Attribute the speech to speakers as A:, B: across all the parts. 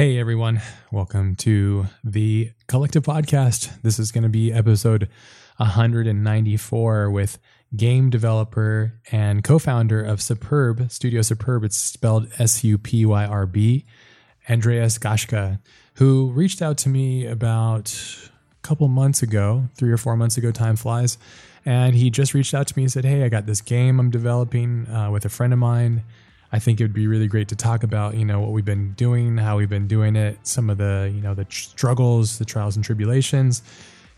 A: Hey everyone, welcome to the Collective Podcast. This is going to be episode 194 with game developer and co founder of Supyrb, Studio Supyrb, It's spelled S U P Y R B, Andreas Gaschka, who reached out to me about a couple months ago, three or four months ago, time flies. And he just reached out to me and said, Hey, I got this game I'm developing uh, with a friend of mine I think it would be really great to talk about, you know, what we've been doing, how we've been doing it, some of the, you know, the struggles, the trials and tribulations.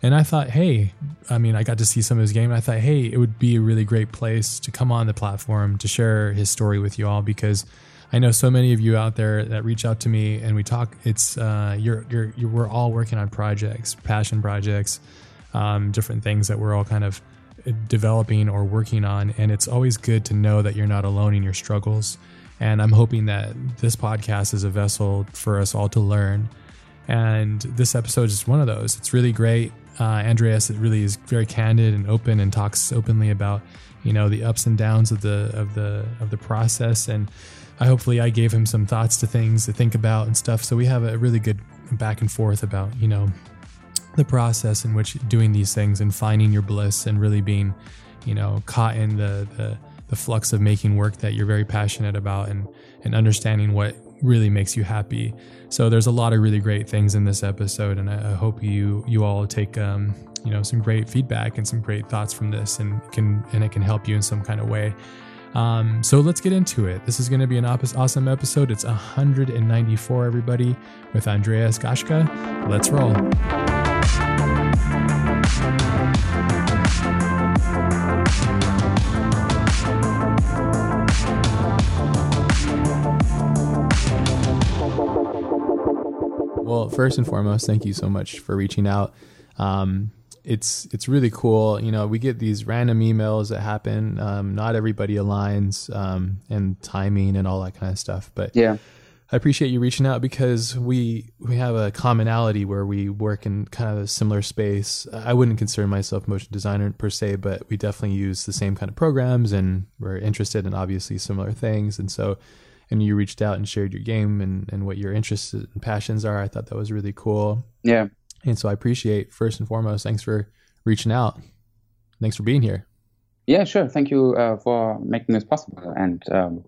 A: And I thought, hey, I mean, I got to see some of his game. I thought, hey, it would be a really great place to come on the platform to share his story with you all because I know so many of you out there that reach out to me and we talk. It's uh, you're, you're, you're we're all working on projects, passion projects, um, different things that we're all kind of developing or working on. And it's always good to know that you're not alone in your struggles. And I'm hoping that this podcast is a vessel for us all to learn. And this episode is one of those. It's really great. Uh, Andreas it really is very candid and open and talks openly about you know the ups and downs of the of the of the process. And I hopefully I gave him some thoughts to things to think about and stuff. So we have a really good back and forth about you know the process in which doing these things and finding your bliss and really being, you know, caught in the, the, the flux of making work that you're very passionate about and, and understanding what really makes you happy. So there's a lot of really great things in this episode, and I, I hope you you all take um, you know some great feedback and some great thoughts from this, and can and it can help you in some kind of way. Um, so let's get into it. This is going to be an awesome episode. It's 194, everybody, with Andreas Gaschka. Let's roll. Well, first and foremost, thank you so much for reaching out. Um, it's it's really cool. You know, we get these random emails that happen. Um, not everybody aligns, um, and timing and all that kind of stuff. But
B: yeah,
A: I appreciate you reaching out because we we have a commonality where we work in kind of a similar space. I wouldn't consider myself motion designer per se, but we definitely use the same kind of programs and we're interested in obviously similar things. And so, and you reached out and shared your game and, and what your interests and passions are. I thought that was really cool.
B: Yeah.
A: And so I appreciate first and foremost, thanks for reaching out. Thanks for being here.
B: Yeah, sure. Thank you uh, for making this possible. And um,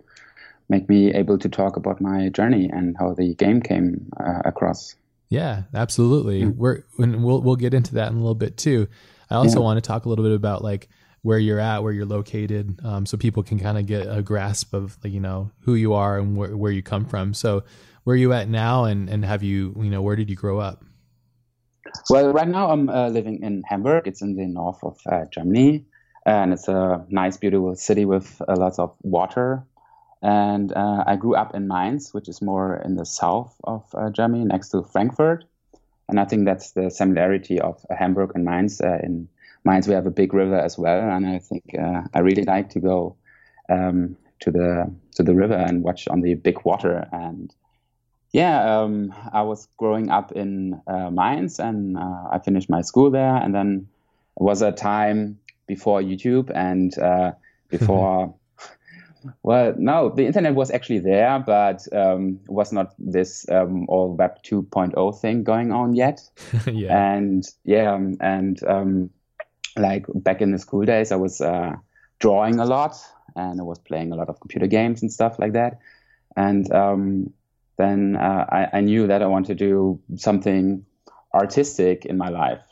B: make me able to talk about my journey and how the game came uh, across.
A: Yeah, absolutely. Mm. We're and we'll we'll get into that in a little bit too. I also yeah. want to talk a little bit about like where you're at, where you're located, um, so people can kind of get a grasp of you know who you are and wh- where you come from. So, where are you at now, and and have you you know where did you grow up?
B: Well, right now I'm uh, living in Hamburg. It's in the north of uh, Germany, and it's a nice, beautiful city with uh, lots of water and uh, I grew up in Mainz, which is more in the south of uh, Germany, next to Frankfurt. And I think that's the similarity of Hamburg and Mainz. Uh, in Mainz, we have a big river as well, and I think uh, I really like to go um, to the to the river and watch on the big water. And yeah, um, I was growing up in uh, Mainz, and I finished my school there. And then it was a time before YouTube and before. Well, no, the internet was actually there, but um, was not this um, all Web 2.0 thing going on yet. yeah. And yeah, um, and um, like back in the school days, I was uh, drawing a lot and I was playing a lot of computer games and stuff like that. And um, then uh, I, I, knew that I wanted to do something artistic in my life.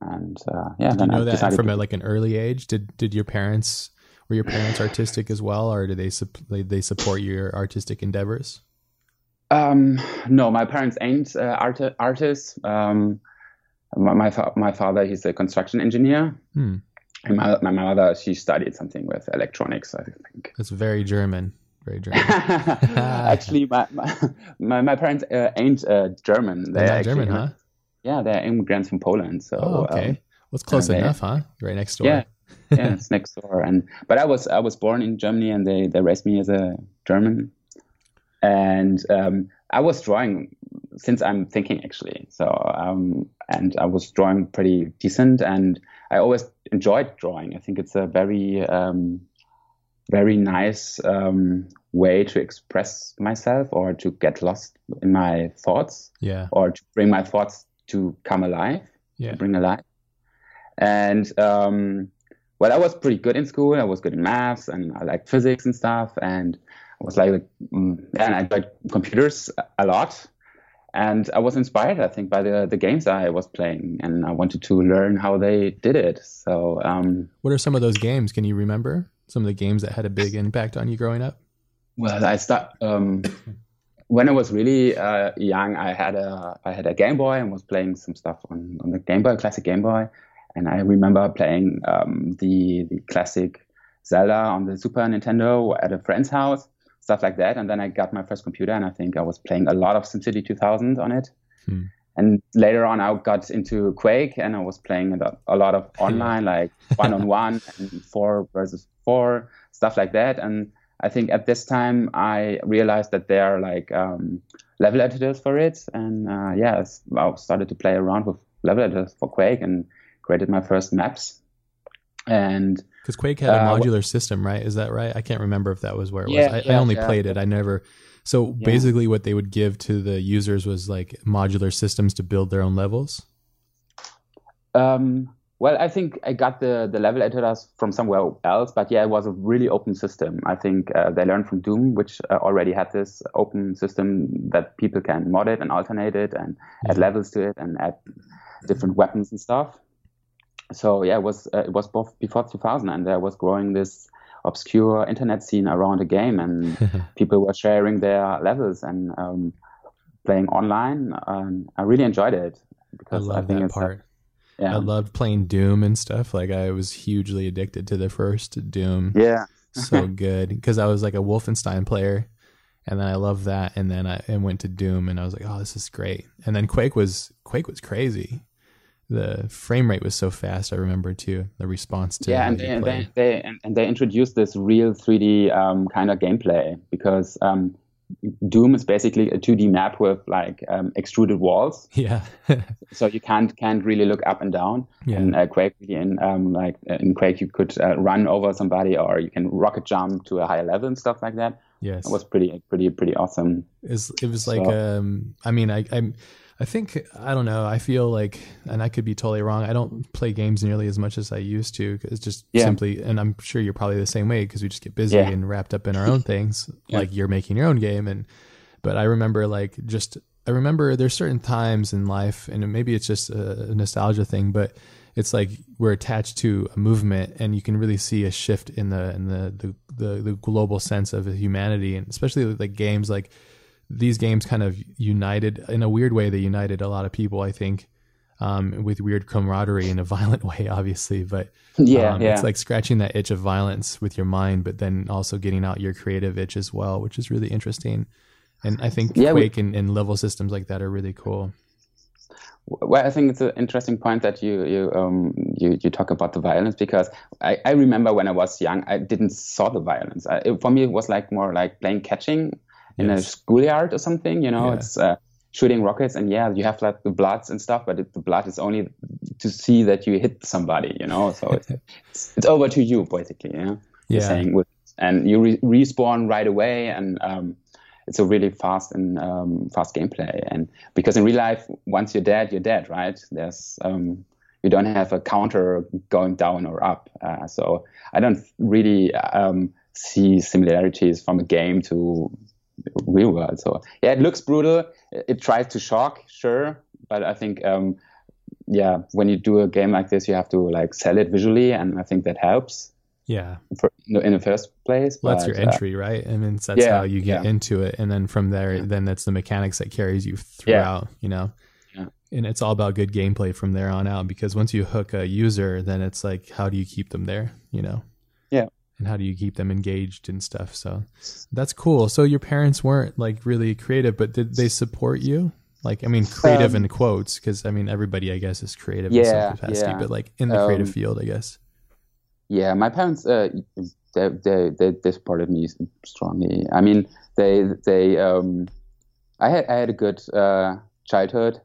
B: And uh, yeah,
A: did then you know I that from to, like an early age? Did did your parents were your parents artistic as well, or did they they support your artistic endeavors?
B: Um, no, my parents ain't uh, art- artists. Um, my my, fa- my, father, he's a construction engineer. Hmm. And my, my mother, she studied something with electronics, I think.
A: That's very German. Very German.
B: actually, my, my, my parents uh, ain't uh, German.
A: They're, they're German, huh?
B: Yeah, they're immigrants from Poland. So,
A: oh, okay. Um, well, it's close enough, huh? Right next door.
B: Yeah, yeah, it's next door. And but I was I was born in Germany, and they they raised me as a German, and um, I was drawing since I'm thinking actually. So um, and I was drawing pretty decent, and I always enjoyed drawing. I think it's a very um, very nice um, way to express myself or to get lost in my thoughts
A: Yeah.
B: or to bring my thoughts to come alive
A: Yeah.
B: bring alive and um, well i was pretty good in school i was good in maths and i liked physics and stuff and i was like mm, and i liked computers a lot and i was inspired i think by the, the games i was playing and i wanted to learn how they did it so um,
A: What are some of those games? Can you remember some of the games that had a big impact on you growing up?
B: Well, I start um, when I was really uh, young. I had a I had a Game Boy and was playing some stuff on, on the Game Boy, classic Game Boy, and I remember playing um, the the classic Zelda on the Super Nintendo at a friend's house, stuff like that. And then I got my first computer, and I think I was playing a lot of SimCity 2000 on it.
A: Hmm.
B: And later on, I got into Quake, and I was playing a, lot of online, like one on one and four versus four, stuff like that. And I think at this time I realized that there are like um, level editors for it, and uh, yeah, I started to play around with level editors for Quake and created my first maps. And
A: Because Quake had a
B: Uh,
A: modular system, right? Is that right? I can't remember if that was where it
B: Yeah,
A: was. I,
B: yeah,
A: I only
B: yeah.
A: played it. I never. So basically, what they would give to the users was like modular systems to build their own levels.
B: um, well, I think I got the the level editors from somewhere else, but yeah, it was a really open system. I think uh, they learned from Doom, which uh, already had this open system that people can mod it and alternate it and add levels to it and add different weapons and stuff. So yeah, it was uh, it was both before 2000, and there was growing this obscure internet scene around the game, and people were sharing their levels and um, playing online. Um, I really enjoyed it
A: I
B: because I,
A: love
B: think
A: that
B: it's a-
A: part.
B: yeah,
A: I loved playing Doom and stuff. Like I was hugely addicted to the first Doom.
B: yeah,
A: so good because I was like a Wolfenstein player, and then I loved that, and then I and went to Doom, and I was like, oh, this is great. And then Quake was Quake was crazy. The frame rate was so fast. I remember too the response to
B: yeah, and they, and they, they and, and they introduced this real 3D um, kind of gameplay because um, Doom is basically a 2D map with like um, extruded walls,
A: yeah,
B: so you can't can't really look up and down.
A: yeah,
B: In uh, Quake, really in um, like in Quake, you could uh, run over somebody or you can rocket jump to a higher level and stuff like that.
A: yes.
B: It was pretty pretty pretty awesome.
A: It's, it was like
B: So-
A: um I mean I I I think I don't know I feel like and I could be totally wrong I don't play games nearly as much as I used to it's just
B: Yeah.
A: simply and I'm sure you're probably the same way because we just get busy
B: Yeah.
A: and wrapped up in our own things
B: Yeah.
A: like you're making your own game and but I remember like just I remember there's certain times in life and maybe it's just a nostalgia thing but it's like we're attached to a movement and you can really see a shift in the in the the, the, the global sense of humanity and especially like games like these games kind of united in a weird way they united a lot of people i think um, with weird camaraderie in a violent way obviously but
B: Yeah,
A: um,
B: yeah.
A: it's like scratching that itch of violence with your mind but then also getting out your creative itch as well which is really interesting and i think
B: Yeah, we-
A: quake and, and level systems like that are really cool
B: Well, I think it's an interesting point that you you um you, you talk about the violence because I, I remember when I was young I didn't saw the violence. I, it, for me, it was like more like playing catching in a schoolyard or something. You know,
A: Yeah.
B: it's uh, shooting rockets and yeah, you have like the bloods and stuff, but it, the blood is only to see that you hit somebody. You know, so it's it's, it's over to you basically. Know,
A: Yeah.
B: saying with and you re- respawn right away and um, it's a really fast and um, fast gameplay and because in real life once you're dead you're dead right there's um, you don't have a counter going down or up uh, so i don't really um, see similarities from a game to real world so yeah it looks brutal it, tries to shock sure but i think um, yeah when you do a game like this you have to like sell it visually and i think that helps
A: yeah
B: for, in the first place
A: well, that's your
B: uh,
A: entry right i mean that's
B: yeah,
A: how you get
B: yeah.
A: into it and then from there
B: Yeah.
A: then that's the mechanics that carries you throughout you know
B: Yeah.
A: and it's all about good gameplay from there on out because once you hook a user then it's like how do you keep them there you know
B: Yeah.
A: And how do you keep them engaged and stuff so that's cool so your parents weren't like really creative but did they support you like i mean creative
B: Um,
A: in quotes because i mean everybody i guess is creative in some capacity
B: yeah.
A: but like in the creative
B: Um,
A: field i guess
B: Yeah, my parents uh, they, they they they supported me strongly. I mean, they they um, I had I had a good uh, childhood,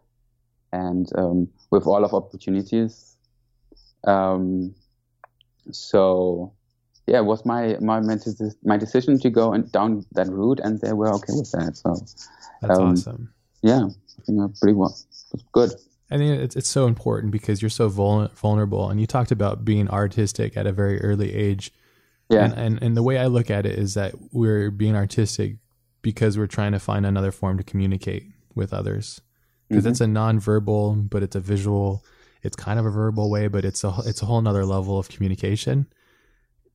B: and um, with all of opportunities. Um, so yeah, it was my my my decision to go and down that route, and they were okay with that. So
A: that's um, awesome.
B: Yeah, think that's pretty well. It's good.
A: I think it's it's so important because you're so vulnerable, and you talked about being artistic at a very early age.
B: Yeah,
A: and, and and the way I look at it is that we're being artistic because we're trying to find another form to communicate with others because mm-hmm. it's a nonverbal, but it's a visual. It's kind of a verbal way, but it's a it's a whole nother level of communication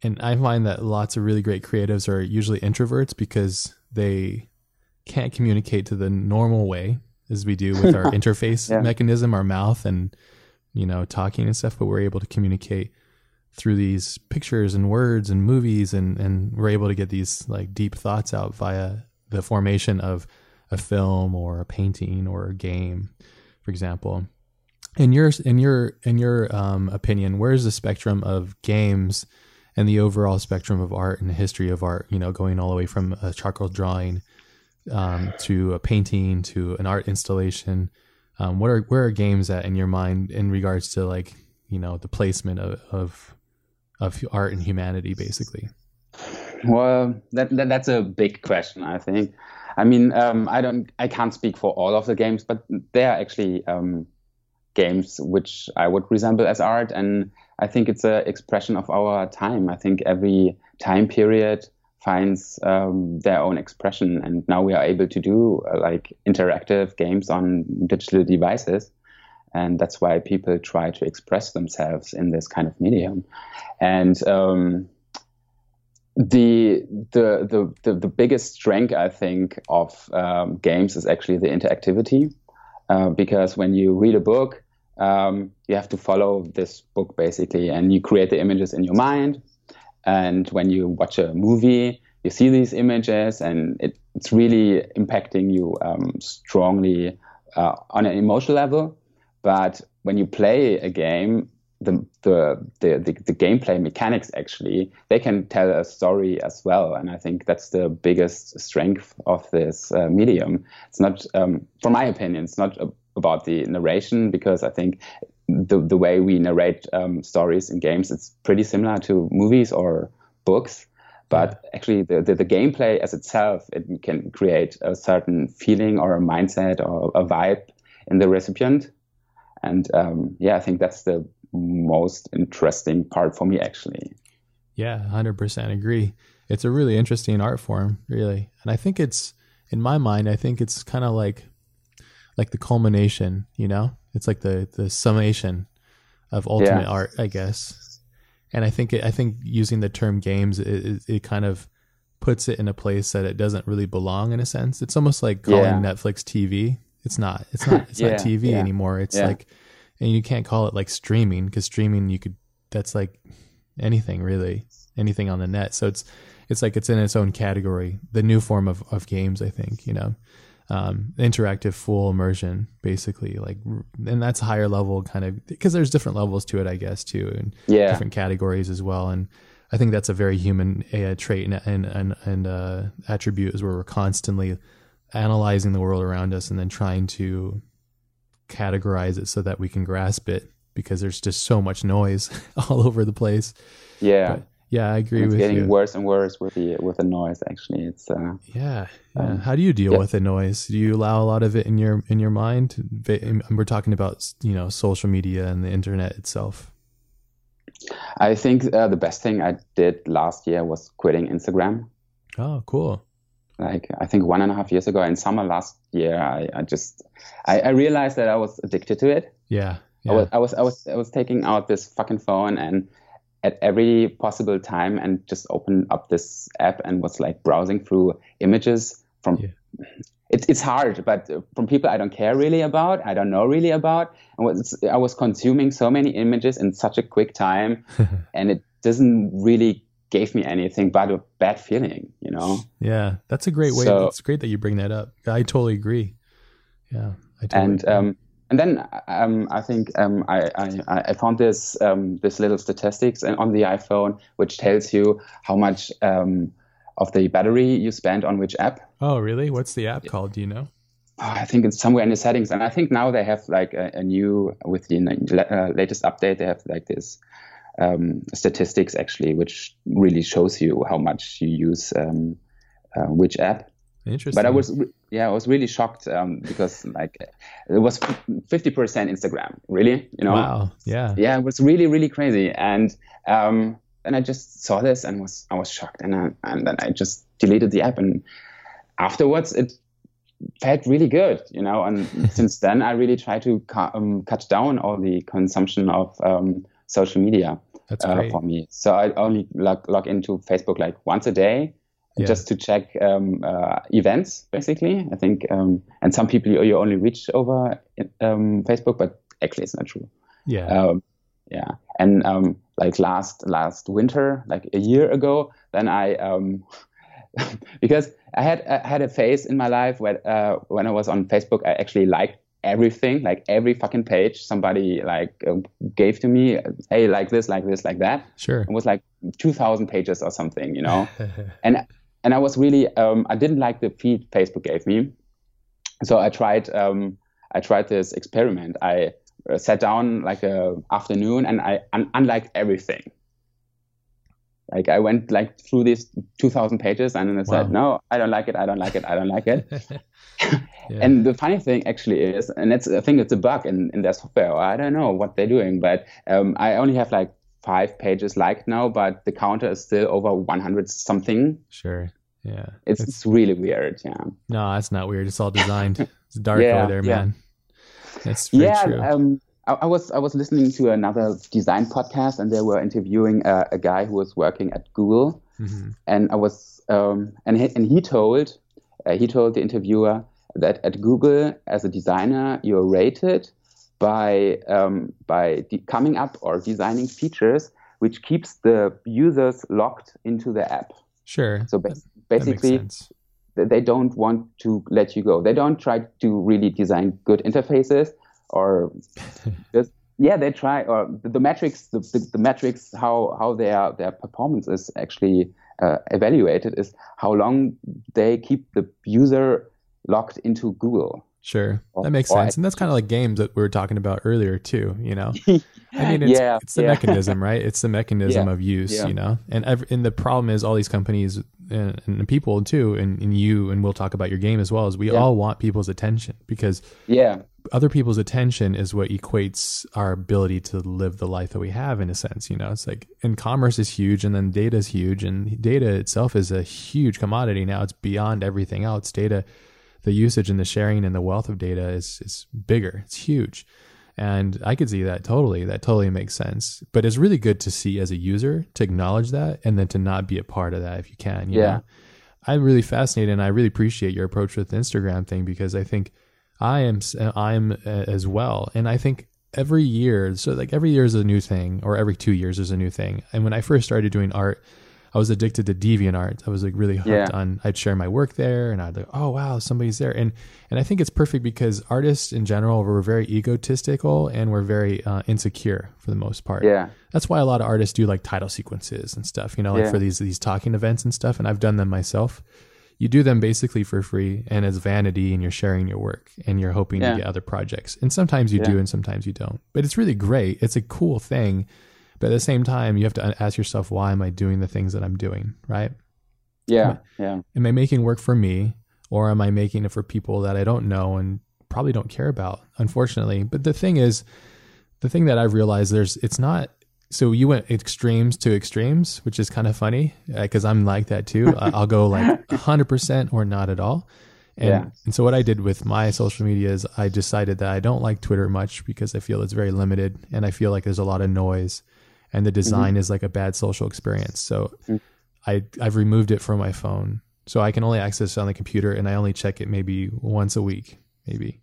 A: and I find that lots of really great creatives are usually introverts because they can't communicate to the normal way as we do with our interface yeah. mechanism, our mouth and you know talking and stuff. But we're able to communicate through these pictures and words and movies, and and we're able to get these like deep thoughts out via the formation of a film or a painting or a game, for example. In your in your in your um, opinion, where's the spectrum of games? And the overall spectrum of art and the history of art, you know, going all the way from a charcoal drawing um, to a painting to an art installation. Um, what are where are games at in your mind in regards to like you know the placement of of, of art and humanity, basically?
B: Well, that, that, that's a big question. I think. I mean, um, I don't, I can't speak for all of the games, but they are actually um, games which I would resemble as art, and I think it's an expression of our time. I think every time period finds um, their own expression, and now we are able to do uh, like interactive games on digital devices, and that's why people try to express themselves in this kind of medium, and. Um, the, the the the the biggest strength I think of um, games is actually the interactivity, uh, because when you read a book, um, you have to follow this book basically, and you create the images in your mind. And when you watch a movie, you see these images, and it, it's really impacting you um, strongly uh, on an emotional level. But when you play a game, the, the, the, the, the gameplay mechanics actually they can tell a story as well and i think that's the biggest strength of this uh, medium it's not um, from my opinion it's not a, about the narration because I think the the way we narrate um, stories in games it's pretty similar to movies or books. But actually, the, the, the, gameplay as itself, it can create a certain feeling or a mindset or a vibe in the recipient. And um, yeah, I think that's the most interesting part for me, actually.
A: Yeah, 100% agree. It's a really interesting art form, really. And I think it's, in my mind, I think it's kind of like like the culmination, you know? It's like the the summation of ultimate yeah. art, I guess. And I think it, I think using the term games it, it, it, kind of puts it in a place that it doesn't really belong in a sense. It's almost like calling yeah. Netflix TV. It's not. It's not. It's yeah, not TV anymore. It's like, and you can't call it like streaming because streaming you could. That's like anything really, anything on the net. So it's it's like it's in its own category. The new form of of games, I think. You know um, interactive full immersion basically like and that's higher level kind of because there's different levels to it i guess too and
B: yeah.
A: different categories as well and i think that's a very human uh, trait and and and, and uh, attribute is where we're constantly analyzing the world around us and then trying to categorize it so that we can grasp it because there's just so much noise all over the place
B: yeah
A: but, yeah, I agree with you.
B: it's
A: with
B: getting
A: you.
B: worse and worse with the with the noise. Actually, it's uh,
A: yeah. yeah. Um, How do you deal yeah. with the noise? Do you allow a lot of it in your in your mind? We're talking about you know social media and the internet itself.
B: I think uh, the best thing I did last year was quitting Instagram.
A: Oh, cool.
B: Like I think one and a half years ago in summer last year, I, I just I, I realized that I was addicted to it.
A: Yeah.
B: Yeah. I was, I was I was I was taking out this fucking phone and at every possible time and just open up this app and was like browsing through images from yeah. it's it's hard but from people i don't care really about i don't know really about and was, i was consuming so many images in such a quick time and it doesn't really gave me anything but a bad feeling you know
A: yeah that's a great way so, it's great that you bring that up i totally agree yeah I
B: totally and agree. um and then um, I think um, I, I, I, found this um, this little statistics on the iPhone, which tells you how much um, of the battery you spend on which app.
A: Oh, really? What's the app called? Do you know?
B: Oh, I think it's somewhere in the settings, and I think now they have like a, a new with the uh, latest update. They have like this um, statistics actually, which really shows you how much you use um, uh, which app.
A: Interesting.
B: But I was yeah, I was really shocked um, because like it was fifty percent Instagram. Really, you know?
A: Wow. Yeah.
B: Yeah, it was really really crazy, and um, and I just saw this and was I was shocked, and I, and then I just deleted the app, and afterwards it felt really good, you know. And since then, I really try to cu- um, cut down all the consumption of um, social media uh, for me. So I only log, log into Facebook like once a day. Yeah. Just to check um, uh, events, basically. I think, um, and some people you only reach over um, Facebook, but actually it's not true.
A: Yeah.
B: Um, yeah. And like last last winter, like a year ago, then I because I had I had a phase in my life where uh, when I was on Facebook, I actually liked everything, like every fucking page somebody like gave to me. Hey, like this, like this, like that.
A: Sure.
B: It was like two thousand pages or something, you know. and and I was really um, I didn't like the feed Facebook gave me, so I tried um, I tried this experiment. I uh, sat down like a afternoon and I un- unliked everything like I went like through these 2000 pages and then I said, no, I don't like it. I don't like it. I don't like it. yeah. And the funny thing actually is, and it's, I think it's a bug in, in their software. I don't know what they're doing, but um, I only have like five pages liked now, but the counter is still over 100 something.
A: Sure. Yeah.
B: It's, it's, it's really weird. Yeah.
A: No, that's not weird. It's all designed. It's dark yeah, over there, man. Yeah. That's
B: yeah,
A: true.
B: Um, I, I, was I was listening to another design podcast, and they were interviewing a, a guy who was working at Google, mm-hmm. and I was um, and he, and he told uh, he told the interviewer that at Google as a designer you're rated by um, by de- coming up or designing features which keeps the users locked into the app.
A: Sure.
B: So ba- basically, they don't want to let you go. They don't try to really design good interfaces or just yeah they try or the, the metrics the, the, the, metrics how how their their performance is actually uh, evaluated is how long they keep the user locked into google
A: sure. Oh, that makes sense. And that's kind of like games that we were talking about earlier too you know? I mean it's,
B: yeah,
A: it's the
B: yeah.
A: mechanism right? It's the mechanism
B: yeah,
A: of use you know? And every, and the problem is all these companies and, and people too and, and you and we'll talk about your game as well as we all want people's attention because
B: yeah.
A: other people's attention is what equates our ability to live the life that we have in a sense you know? It's like and commerce is huge and then data is huge and data itself is a huge commodity now. It's beyond everything else. Data the usage and the sharing and the wealth of data is is bigger. It's huge. And i could see that totally. That totally makes sense. But it's really good to see as a user to acknowledge that and then to not be a part of that if you can you
B: yeah.
A: know? i'm really fascinated and i really appreciate your approach with the instagram thing because i think I am I'm uh, as well, and I think every year, so like every year is a new thing, or every two years is a new thing. And when I first started doing art, I was addicted to DeviantArt. I was like really hooked
B: yeah.
A: on. I'd share my work there, and I'd like, oh wow, somebody's there, and and I think it's perfect because artists in general we're very egotistical and we're very uh, insecure for the most part.
B: Yeah,
A: that's why a lot of artists do like title sequences and stuff. You know, like
B: yeah.
A: for these these talking events and stuff, and I've done them myself you do them basically for free and as vanity and you're sharing your work and you're hoping
B: yeah.
A: to get other projects. And sometimes you do and sometimes you don't. But it's really great. It's a cool thing. But at the same time, you have to ask yourself, why am I doing the things that I'm doing? Right?
B: Yeah.
A: Am
B: I,
A: yeah. Am I making work for me or am I making it for people that I don't know and probably don't care about, unfortunately? But the thing is, the thing that I've realized there's, it's not so you went extremes to extremes, which is kind of funny because uh, I'm like that too. I'll go like 100% or not at all. And,
B: yeah.
A: and so what I did with my social media is I decided that I don't like Twitter much because I feel it's very limited and I feel like there's a lot of noise and the design mm-hmm. is like a bad social experience. So mm-hmm. I I've removed it from my phone. So I can only access it on the computer and I only check it maybe once a week, maybe.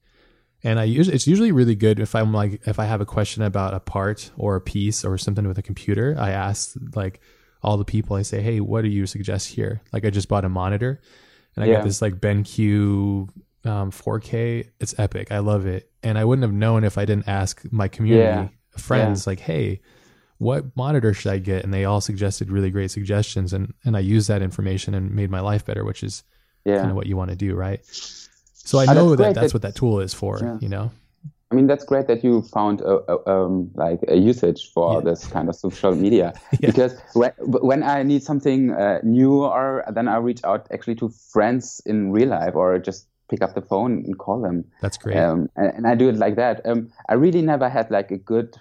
A: And I usually it's usually really good if I'm like if I have a question about a part or a piece or something with a computer, I ask like all the people I say, "Hey, what do you suggest here?" Like I just bought a monitor and I
B: Yeah.
A: got this like BenQ um, 4K. It's epic. I love it. And I wouldn't have known if I didn't ask my community
B: Yeah.
A: friends like, "Hey, what monitor should I get?" And they all suggested really great suggestions and and I used that information and made my life better, which is
B: Yeah.
A: kind of what you want to do, right? So I
B: Oh,
A: know
B: that's
A: that that's
B: that-
A: what that tool is for,
B: Yeah.
A: you know.
B: I mean, that's great that you found a, a um, like a usage for
A: Yeah.
B: this kind of social media.
A: Yeah.
B: Because when, when I need something uh, new, or then I reach out actually to friends in real life, or just pick up the phone and call them.
A: That's great.
B: Um, and, and I do it like that. Um, I really never had like a good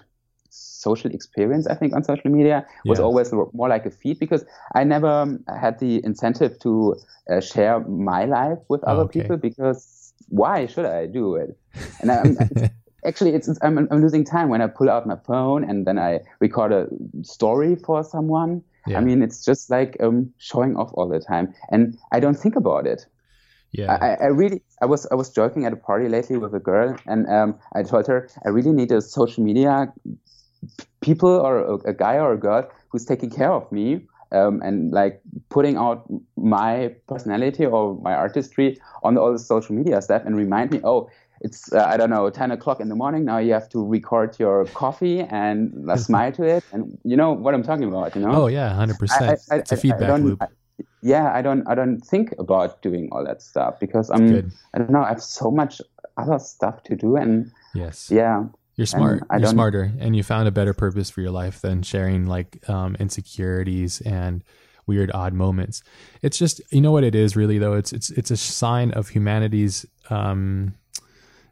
B: social experience. I think on social media was
A: Yeah.
B: always more like a feed because I never um, had the incentive to uh, share my life with
A: Oh,
B: other
A: okay.
B: people because why should I do it? And I'm, actually, it's, it's I'm, I'm losing time when I pull out my phone and then I record a story for someone.
A: Yeah.
B: I mean, it's just like um, showing off all the time, and I don't think about it.
A: yeah.
B: I, I really, I was, I was joking at a party lately with a girl, and um, I told her I really need a social media people or a, a guy or a girl who's taking care of me um, and like putting out my personality or my artistry on all the social media stuff and remind me, oh, it's uh, I don't know, ten o'clock in the morning. Now you have to record your coffee and uh, smile to it, and you know what I'm talking about. You know?
A: oh yeah, hundred percent.
B: I- I-
A: It's a
B: I- I
A: feedback
B: don't-
A: loop.
B: I- yeah, I don't I don't think about doing all that stuff because I'm
A: Good.
B: I don't know I have so much other stuff to do and
A: Yes.
B: yeah
A: You're smart. You're smarter, and you found a better purpose for your life than sharing like um, insecurities and weird, odd moments. It's just you know what it is really though. It's it's it's a sign of humanity's. Um,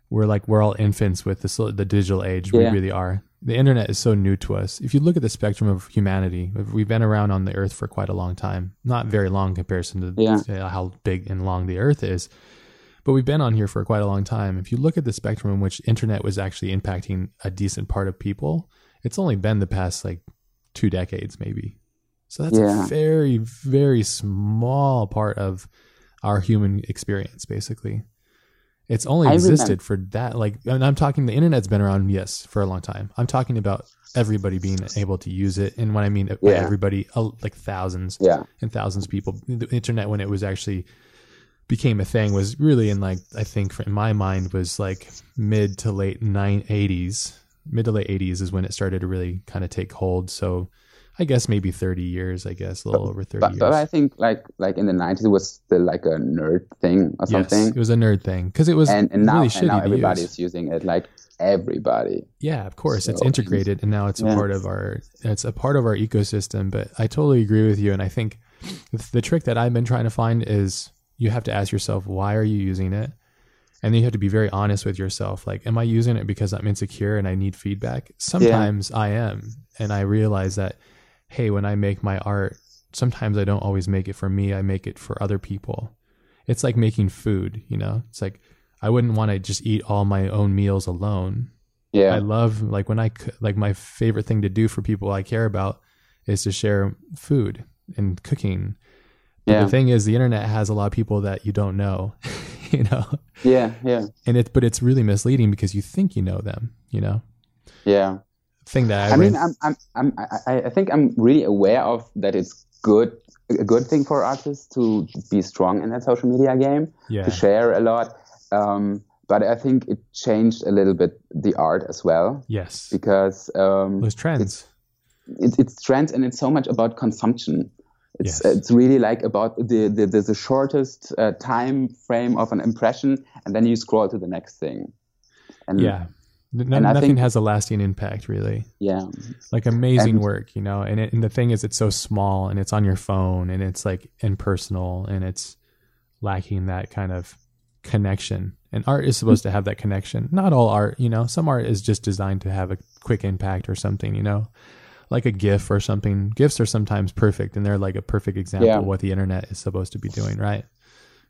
A: we're like we're all infants with this the digital age. We really are. The internet is so new to us. If you look at the spectrum of humanity, we've been around on the earth for quite a long time. Not very long in comparison to
B: Yeah.
A: uh, how big and long the earth is but we've been on here for quite a long time. If you look at the spectrum in which internet was actually impacting a decent part of people, it's only been the past like two decades, maybe. So that's
B: Yeah.
A: a very, very small part of our human experience, basically. It's only
B: I
A: existed for that. Like, and I'm talking, the internet's been around, yes, for a long time. I'm talking about everybody being able to use it. And when I mean by
B: Yeah.
A: everybody, uh, like thousands
B: yeah
A: and thousands of people. The internet, when it was actually became a thing, was really in like I think for, in my mind was like mid to late nine eighties. Mid to late eighties is when it started to really kind of take hold. So I guess maybe thirty years. I guess a little over thirty
B: but,
A: years.
B: but I think like like in the 90s it was still like a nerd thing or
A: yes,
B: something
A: it was a nerd thing because it was
B: and, and now
A: really
B: and now everybody's using it like everybody
A: Yeah, of course, it's integrated, and now it's a part of our it's a part of our ecosystem. But I totally agree with you, and I think the trick that I've been trying to find is you have to ask yourself why are you using it, and then you have to be very honest with yourself. Like, am I using it because I'm insecure and I need feedback? Sometimes I am, and I realize that hey, when I make my art, sometimes I don't always make it for me. I make it for other people. It's like making food, you know. It's like I wouldn't want to just eat all my own meals alone.
B: yeah
A: I love like when I, like my favorite thing to do for people I care about is to share food and cooking.
B: Yeah
A: the thing is, the internet has a lot of people that you don't know, you know,
B: yeah yeah
A: and it but it's really misleading because you think you know them, you know.
B: yeah
A: Thing that I,
B: I mean, I'm, I'm, I'm, I, I think I'm really aware of that. It's good, a good thing for artists to be strong in that social media game,
A: yeah,
B: to share a lot. Um, but I think it changed a little bit the art as well
A: yes,
B: because um,
A: those trends.
B: it's, it's trends and it's so much about consumption. It's
A: Yes.
B: it's really like about the the, the, the shortest uh, time frame of an impression, and then you scroll to the next thing. And
A: yeah, N-
B: and
A: nothing
B: think-
A: has a lasting impact really.
B: yeah,
A: like amazing
B: And-
A: work, you know. And, it, and the thing is, it's so small and it's on your phone and it's like impersonal and it's lacking that kind of connection. And art is supposed to have that connection. Not all art, you know. Some art is just designed to have a quick impact or something, you know, like a GIF or something. GIFs are sometimes perfect, and they're like a perfect example
B: Yeah.
A: of what the internet is supposed to be doing, right?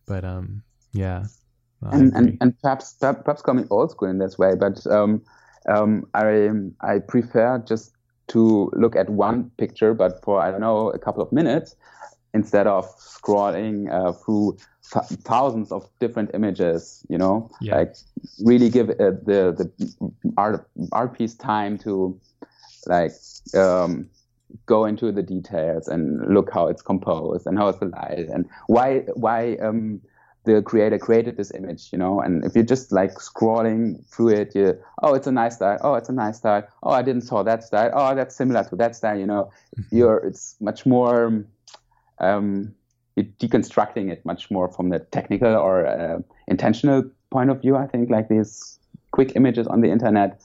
A: But um, yeah.
B: And, and and perhaps per- perhaps coming old school in this way, but um, um, I I prefer just to look at one picture, but for I don't know a couple of minutes, instead of scrolling uh, through th- thousands of different images. You know,
A: Yeah.
B: like really give uh, the the art art piece time to like um, go into the details and look how it's composed and how it's the light and why why um, the creator created this image, you know. And if you're just like scrolling through it, you oh, it's a nice style. Oh, it's a nice style. Oh, I didn't saw that style. Oh, that's similar to that style. You know, you're it's much more. Um, you're deconstructing it much more from the technical or uh, intentional point of view. I think like these quick images on the internet,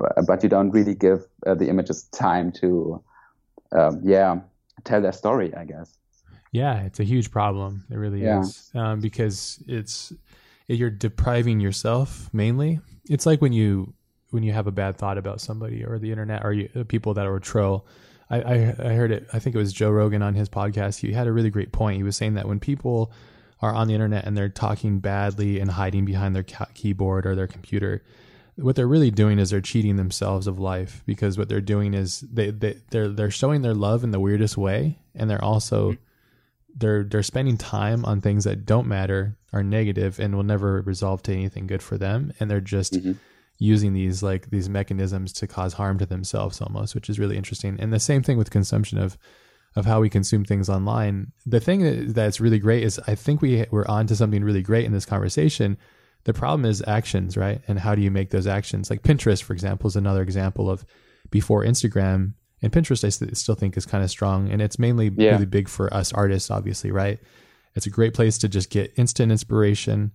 B: but, but you don't really give uh, the images time to, um, yeah, tell their story. I guess.
A: Yeah, it's a huge problem. It really
B: Yeah.
A: is um, because it's you're depriving yourself mainly. It's like when you when you have a bad thought about somebody or the internet or you, people that are a troll. I, I I heard it. I think it was Joe Rogan on his podcast. He had a really great point. He was saying that when people are on the internet and they're talking badly and hiding behind their keyboard or their computer, what they're really doing is they're cheating themselves of life because what they're doing is they, they they're they're showing their love in the weirdest way. And they're also they're they're spending time on things that don't matter are negative and will never resolve to anything good for them. And they're just
B: Mhm.
A: using these like these mechanisms to cause harm to themselves almost which is really interesting. And the same thing with consumption of of how we consume things online. The thing that's really great is i think we we're on to something really great in this conversation the problem is actions right? And how do you make those actions? Like pinterest for example is another example of before instagram and pinterest i still think is kind of strong. And it's mainly
B: Yeah.
A: really big for us artists obviously right? It's a great place to just get instant inspiration.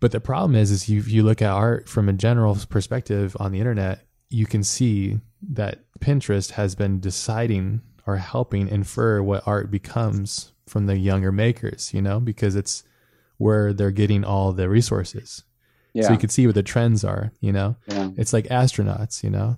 A: But the problem is is you you look at art from a general perspective on the internet you can see that pinterest has been deciding or helping infer what art becomes from the younger makers you know? Because it's where they're getting all the resources
B: Yeah.
A: so you can see what the trends are you know
B: yeah.
A: it's like astronauts, you know,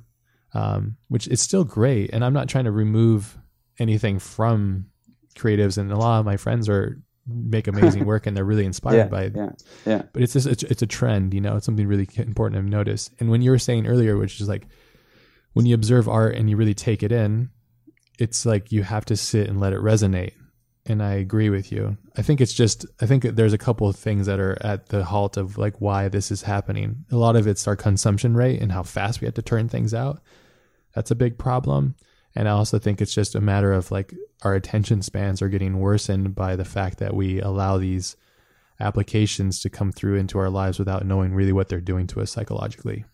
A: um, which is still great. And I'm not trying to remove anything from creatives. And a lot of my friends are make amazing work and they're really inspired
B: Yeah.
A: by it.
B: Yeah. Yeah.
A: But it's just, it's, it's a trend, you know, it's something really important to notice. And when you were saying earlier, which is like when you observe art and you really take it in, it's like you have to sit and let it resonate. And I agree with you. I think it's just, I think there's a couple of things that are at the halt of like why this is happening. A lot of it's our consumption rate and how fast we have to turn things out. That's a big problem. And I also think it's just a matter of like our attention spans are getting worsened by the fact that we allow these applications to come through into our lives without knowing really what they're doing to us psychologically.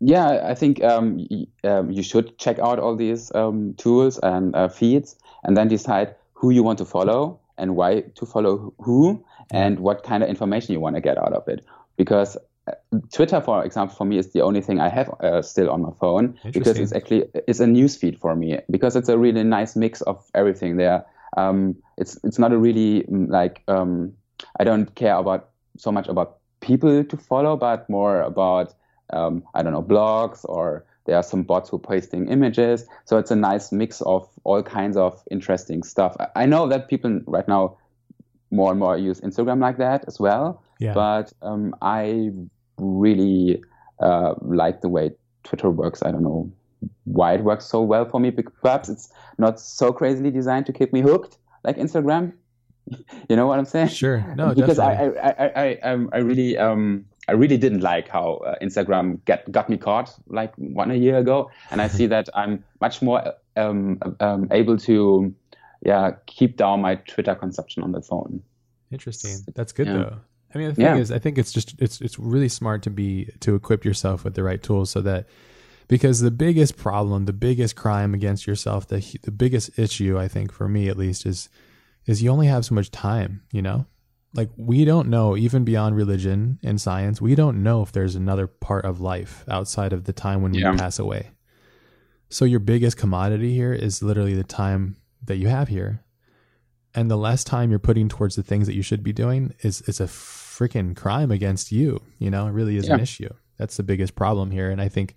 B: Yeah, I think um, um, you should check out all these um, tools and uh, feeds, and then decide who you want to follow and why to follow who, and what kind of information you want to get out of it. Because uh, Twitter, for example, for me is the only thing I have uh, still on my phone because it's actually it's a news feed for me because it's a really nice mix of everything there. Um, it's it's not a really mm, like um, I don't care about so much about people to follow, but more about um, I don't know blogs or there are some bots who are posting images. So it's a nice mix of all kinds of interesting stuff. I- know that people right now more and more use Instagram like that as well,
A: Yeah.
B: but um, I really uh, like the way Twitter works. I don't know why it works so well for me. Perhaps it's not so crazily designed to keep me hooked like Instagram. you know what I'm saying?
A: sure. No,
B: because I,
A: definitely.
B: I, I, I, I, I really, um, I really didn't like how uh, Instagram get got me caught like one a year ago, and I see that I'm much more um, um, able to, yeah, keep down my Twitter consumption on the phone.
A: Interesting. That's good
B: Yeah.
A: though. I mean, the thing
B: Yeah.
A: is, I think it's just it's it's really smart to be to equip yourself with the right tools so that because the biggest problem, the biggest crime against yourself, the the biggest issue, I think for me at least, is is you only have so much time. You know, like we don't know even beyond religion and science, we don't know if there's another part of life outside of the time when
B: Yeah.
A: we pass away. So your biggest commodity here is literally the time that you have here. And the less time you're putting towards the things that you should be doing is is a freaking crime against you you know? It really is an issue. That's the biggest problem here. And i think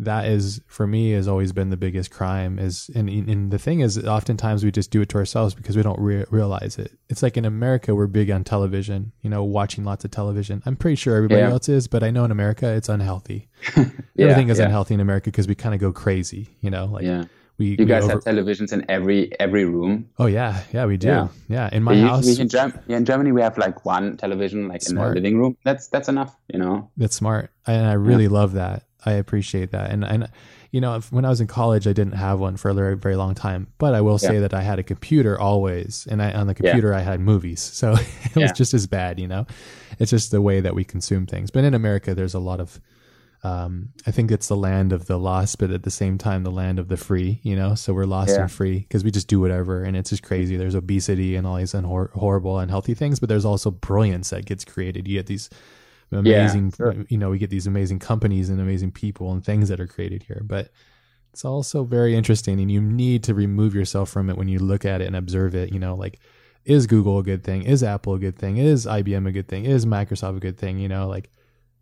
A: that is for me has always been the biggest crime is and, and the thing is oftentimes we just do it to ourselves because we don't re- realize it it's like in america we're big on television you know watching lots of television i'm pretty sure everybody
B: Yeah.
A: else is but i know in america it's unhealthy everything is
B: yeah.
A: unhealthy in america because we kind of go crazy you know like
B: Yeah,
A: we,
B: you
A: we
B: guys
A: over-
B: have televisions in every every room.
A: oh yeah yeah we do
B: Yeah.
A: yeah, in my
B: We-
A: house
B: in, Germ- yeah, in Germany, we have like one television, like
A: Smart.
B: in the living room. That's that's enough, you know.
A: That's smart, and I really love that. I appreciate that, and and you know, if, when I was in college, I didn't have one for a very very long time, but I will say
B: Yeah.
A: that I had a computer always, and I, on the computer I had movies, so it was just as bad. You know, it's just the way that we consume things. But in America, there's a lot of um, I think it's the land of the lost, but at the same time, the land of the free, you know? So we're lost
B: Yeah.
A: and free because we just do whatever. And it's just crazy. There's obesity and all these unhor- horrible, unhealthy things, but there's also brilliance that gets created. You get these amazing,
B: sure.
A: you know, we get these amazing companies and amazing people and things that are created here. But it's also very interesting, and you need to remove yourself from it when you look at it and observe it. You know, like is Google a good thing? Is Apple a good thing? Is IBM a good thing? Is Microsoft a good thing? You know, like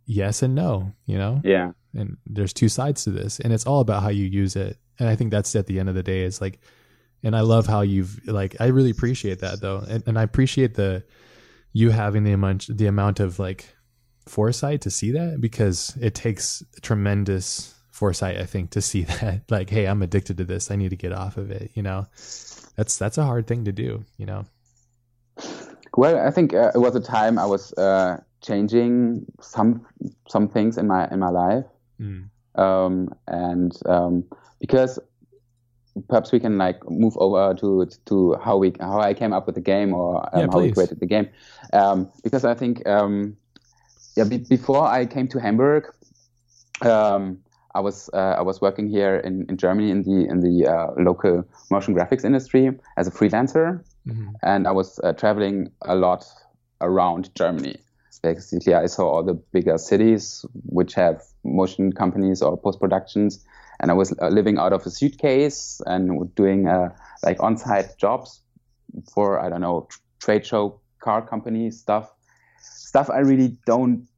A: yes and no. You know,
B: yeah.
A: and there's two sides to this, and it's all about how you use it. And I think that's at the end of the day is like, and I love how you've like I really appreciate that though, and, and I appreciate the you having the amount the amount of like foresight to see that because it takes tremendous foresight i think to see that. Like hey i'm addicted to this. I need to get off of it you know? That's that's a hard thing to do you know?
B: Well, I think uh, it was a time I was uh, changing some some things in my in my life,
A: Mm.
B: um, and um, because perhaps we can like move over to to how we how I came up with the game or um,
A: Yeah,
B: how we created the game, um, because I think um, yeah be, before I came to Hamburg, um, I was uh, I was working here in, in Germany in the in the uh, local motion graphics industry as a freelancer
A: Mhm.
B: and I was uh, traveling a lot around Germany. Basically, I saw all the bigger cities which have motion companies or post productions, and I was uh, living out of a suitcase and doing uh, like on-site jobs for I don't know tr- trade show car company stuff, stuff I really don't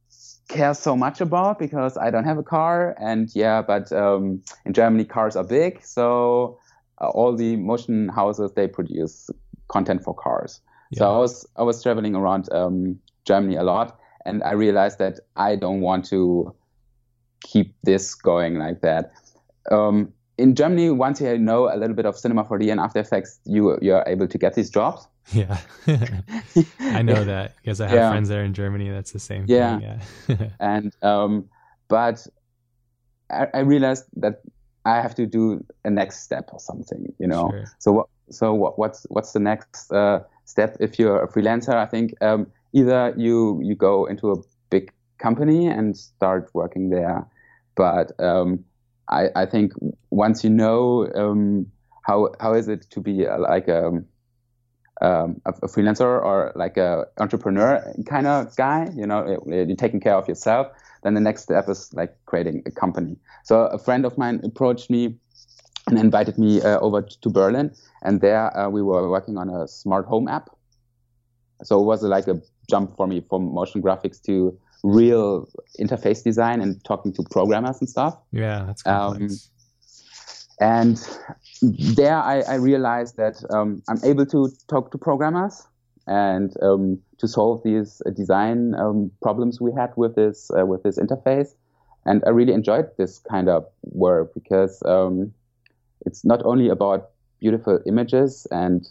B: care so much about because I don't have a car, and yeah, but um, in Germany cars are big, so uh, all the motion houses they produce content for cars. So I was I was traveling around um, Germany a lot, and I realized that I don't want to keep this going like that. Um, in Germany, once you know a little bit of Cinema 4D and After Effects, you you're able to get these jobs.
A: Yeah i know that because i have
B: Yeah.
A: friends there in germany that's the same
B: Yeah.
A: thing yeah
B: and um, but I, I realized that I have to do a next step or something, you know.
A: Sure.
B: So what? So what, what's what's the next uh, step if you're a freelancer? I think um, either you you go into a big company and start working there, but um, I I think once you know um, how how is it to be uh, like a um, a, a freelancer or like a entrepreneur kind of guy, you know, you're taking care of yourself. Then the next step is like creating a company. So a friend of mine approached me and invited me uh, over to Berlin, and there uh, we were working on a smart home app. So it was like a jump for me from motion graphics to real interface design and talking to programmers and stuff.
A: yeah that's
B: Um,
A: complex
B: And there I, I realized that um, I'm able to talk to programmers and um, to solve these uh, design um, problems we had with this uh, with this interface. And I really enjoyed this kind of work because um, it's not only about beautiful images and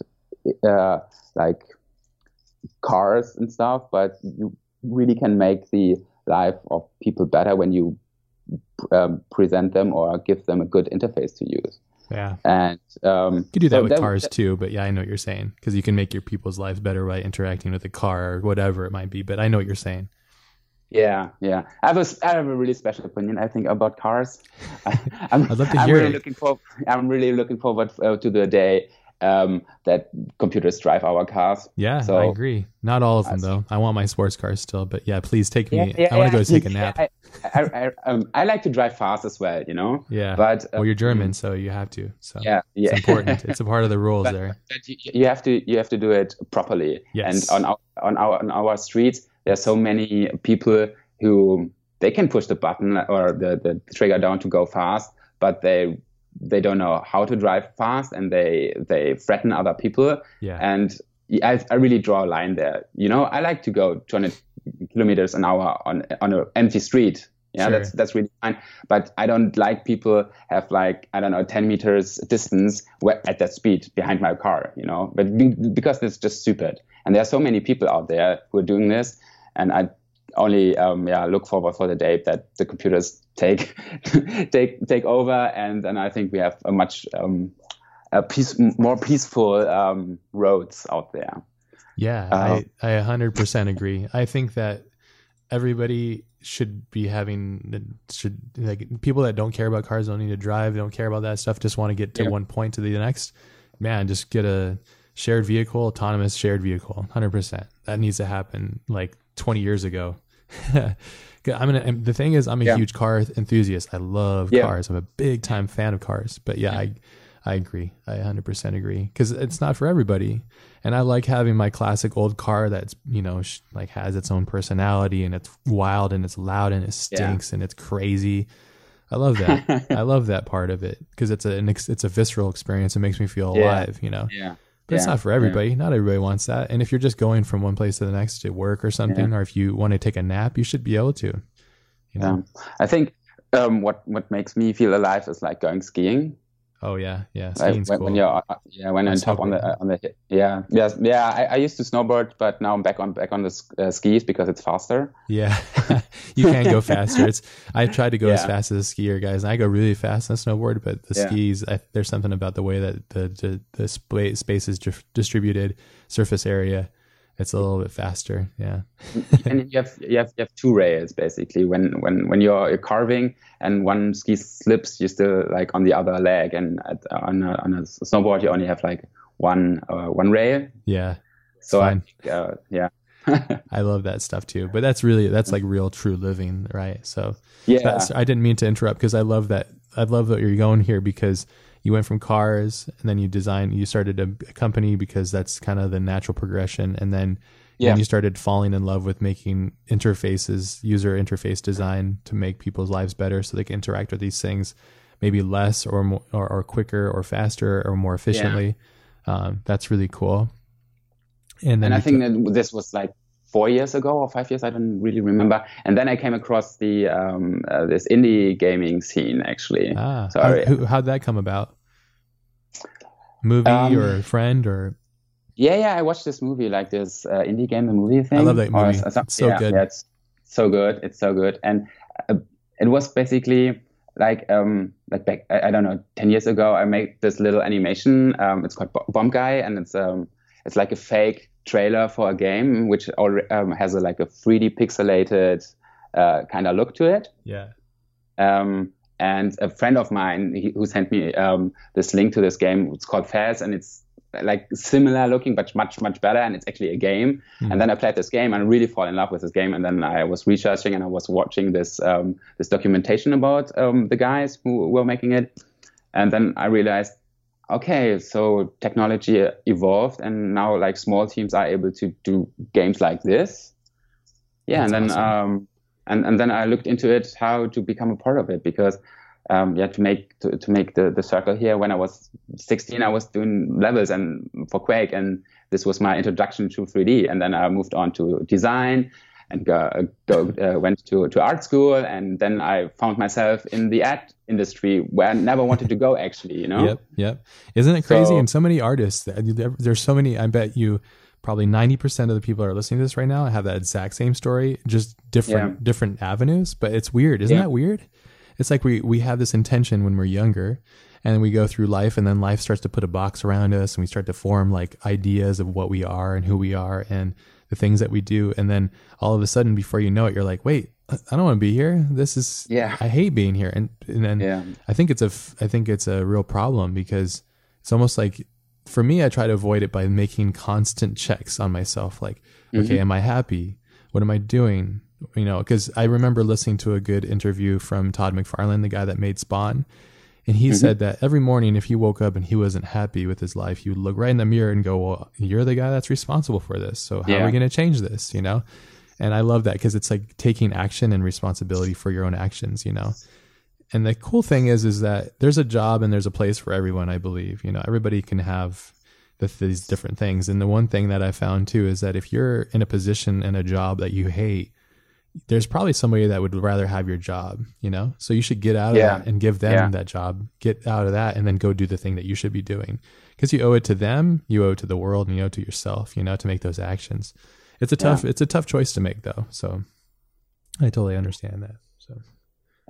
B: uh, like cars and stuff, but you really can make the life of people better when you um, present them or give them a good interface to use.
A: yeah
B: And um,
A: You could do that
B: so
A: with
B: that-
A: cars too, but yeah, I know what you're saying because you can make your people's lives better by interacting with a car or whatever it might be. But I know what you're saying.
B: Yeah, yeah. I have a, I have a really special opinion. I think about cars. I, I'm,
A: I'd love to
B: I'm
A: hear
B: really
A: it.
B: looking for. I'm really looking forward uh, to the day um, that computers drive our cars.
A: Yeah,
B: So-
A: I agree. Not all of them though. I want my sports cars still, but yeah, please take me.
B: Yeah, yeah,
A: I want to
B: yeah.
A: go take a nap.
B: I, I, I, um, I like to drive fast as well. You know,
A: yeah,
B: but
A: well, you're
B: um,
A: German, so you have to. So
B: Yeah, yeah.
A: it's important. It's a part of the rules
B: But-
A: there.
B: But you, you have to you have to do it properly.
A: Yes.
B: And on our on our on our streets, there's so many people who they can push the button or the, the trigger down to go fast, but they they don't know how to drive fast and they they threaten other people.
A: Yeah,
B: And I, I really draw a line there. You know, I like to go 200 kilometers an hour on on an empty street. Yeah,
A: Sure.
B: that's that's really fine. But I don't like people have like I don't know 10 meters distance at that speed behind my car. You know, but because it's just stupid. And there are so many people out there who are doing this, and I only um, yeah look forward for the day that the computers take take take over, and then I think we have a much um, a peace, more peaceful um, roads out there.
A: yeah,
B: Uh,
A: I I 100% agree. I think that everybody should be having should like people that don't care about cars don't need to drive don't care about that stuff just want to get to
B: Yeah.
A: one point to the next man just get a shared vehicle autonomous shared vehicle 100% that needs to happen like 20 years ago I'm gonna. The thing is, I'm a
B: Yeah.
A: huge car enthusiast. I love
B: Yeah.
A: cars. I'm a big time fan of cars. But yeah, I, I agree. I 100% agree because it's not for everybody. And I like having my classic old car that's you know sh- like has its own personality and it's wild and it's loud and it stinks and it's crazy. I love that. I love that part of it because it's a an ex- it's a visceral experience. It makes me feel
B: Yeah.
A: alive. You know.
B: yeah.
A: But it's not for everybody. Not everybody wants that. And if you're just going from one place to the next to work or something, or if you want to take a nap, you should be able to. You know?
B: Yeah. I think um, what what makes me feel alive is like going skiing.
A: Oh yeah, yeah. Skiing's
B: when,
A: cool.
B: when you're uh, yeah when on top on the on the yeah yes yeah I, I used to snowboard but now I'm back on back on the uh, skis because it's faster.
A: yeah, you can go faster. It's I tried to go as fast as a skier, guys. And I go really fast on snowboard, but the
B: Yeah.
A: skis, I, there's something about the way that the the, the spa- space is distributed, surface area. It's a little bit faster. Yeah.
B: and you have you have you have two rails basically when when when you're carving and one ski slips you're still like on the other leg and at, on a, on a snowboard you only have like one uh, one rail
A: Yeah.
B: so I think, uh, yeah
A: I love that stuff too. But that's really that's like real true living, right? So
B: yeah
A: That's, I didn't mean to interrupt because I love that. I love that you're going here because you went from cars and then you designed, you started a, company because that's kind of the natural progression. And then,
B: Yeah.
A: then you started falling in love with making interfaces, user interface design to make people's lives better so they can interact with these things maybe less or more or, or quicker or faster or more efficiently. Um, that's really cool. And then
B: and I think
A: took-
B: that this was like four years ago or five years I don't really remember and then I came across the um, uh, this indie gaming scene actually
A: ah,
B: sorry.
A: how, how'd that come about? Movie
B: Um,
A: or friend or
B: Yeah, yeah, I watched this movie, like this uh, indie game, the movie thing.
A: I love that
B: or
A: movie. It's so
B: yeah,
A: good.
B: Yeah, it's so good. It's so good, and uh, it was basically like um like back I, I don't know ten years ago. I made this little animation. Um, it's called Bo- Bomb Guy, and it's um it's like a fake trailer for a game which already um, has a like a 3D pixelated uh, kind of look to it.
A: yeah.
B: Um, and a friend of mine he, who sent me um, this link to this game. It's called Fez, and it's like similar looking, but much much better. And it's actually a game.
A: Hmm.
B: And then I played this game and really fall in love with this game. And then I was researching and I was watching this um, this documentation about um, the guys who were making it. And then I realized, okay, so technology evolved, and now like small teams are able to do games like this. Yeah,
A: That's
B: and then
A: awesome.
B: um, and and then I looked into it how to become a part of it because um, yeah to make to, to make the, the circle here when I was 16 I was doing levels and for Quake and this was my introduction to 3D and then I moved on to design and go, go uh, went to to art school and then I found myself in the ad industry where I never wanted to go actually you know
A: Yep, yep. Isn't it crazy?
B: So-
A: and so many artists. There's so many. I bet you probably ninety percent of the people that are listening to this right now have that exact same story, just different
B: Yeah.
A: different avenues. But it's weird, isn't
B: Yeah.
A: that weird? It's like we we have this intention when we're younger, and then we go through life, and then life starts to put a box around us, and we start to form like ideas of what we are and who we are and the things that we do, and then all of a sudden, before you know it, you're like, wait. I don't want to be here. This is
B: Yeah.
A: I hate being here, and and then
B: Yeah.
A: I think it's a I think it's a real problem because it's almost like for me I try to avoid it by making constant checks on myself like mm-hmm. okay am I happy what am I doing you know cuz I remember listening to a good interview from Todd McFarlane the guy that made Spawn and he mm-hmm. said that every morning if he woke up and he wasn't happy with his life he would look right in the mirror and go well you're the guy that's responsible for this so how are we going to change this? You know? And I love that because it's like taking action and responsibility for your own actions you know? And the cool thing is is that there's a job and there's a place for everyone i believe you know? Everybody can have the, these different things. And the one thing that i found too is that if you're in a position and a job that you hate there's probably somebody that would rather have your job you know? So you should get out of
B: Yeah.
A: that and give them
B: Yeah.
A: that job. Get out of that and then go do the thing that you should be doing. Because you owe it to them you owe it to the world and you owe it to yourself you know to make those actions. It's a tough it's a tough choice to make though. So i totally understand that. So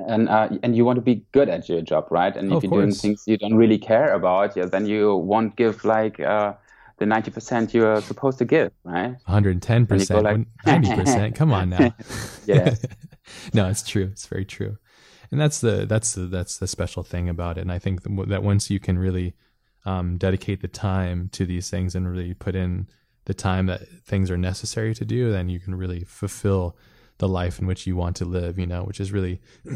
B: and uh, and you want to be good at your job, right? And
A: Oh,
B: if you're doing things you don't really care about, yeah, then you won't give like uh, the ninety percent you're supposed to give, right?
A: 110
B: And you go
A: percent,
B: like-
A: 90 percent. Come on now.
B: Yeah.
A: no, it's true. It's very true, and that's the that's the that's the special thing about it. And I think that once you can really um, dedicate the time to these things and really put in the time that things are necessary to do, then you can really fulfill the life in which you want to live, you know, which is really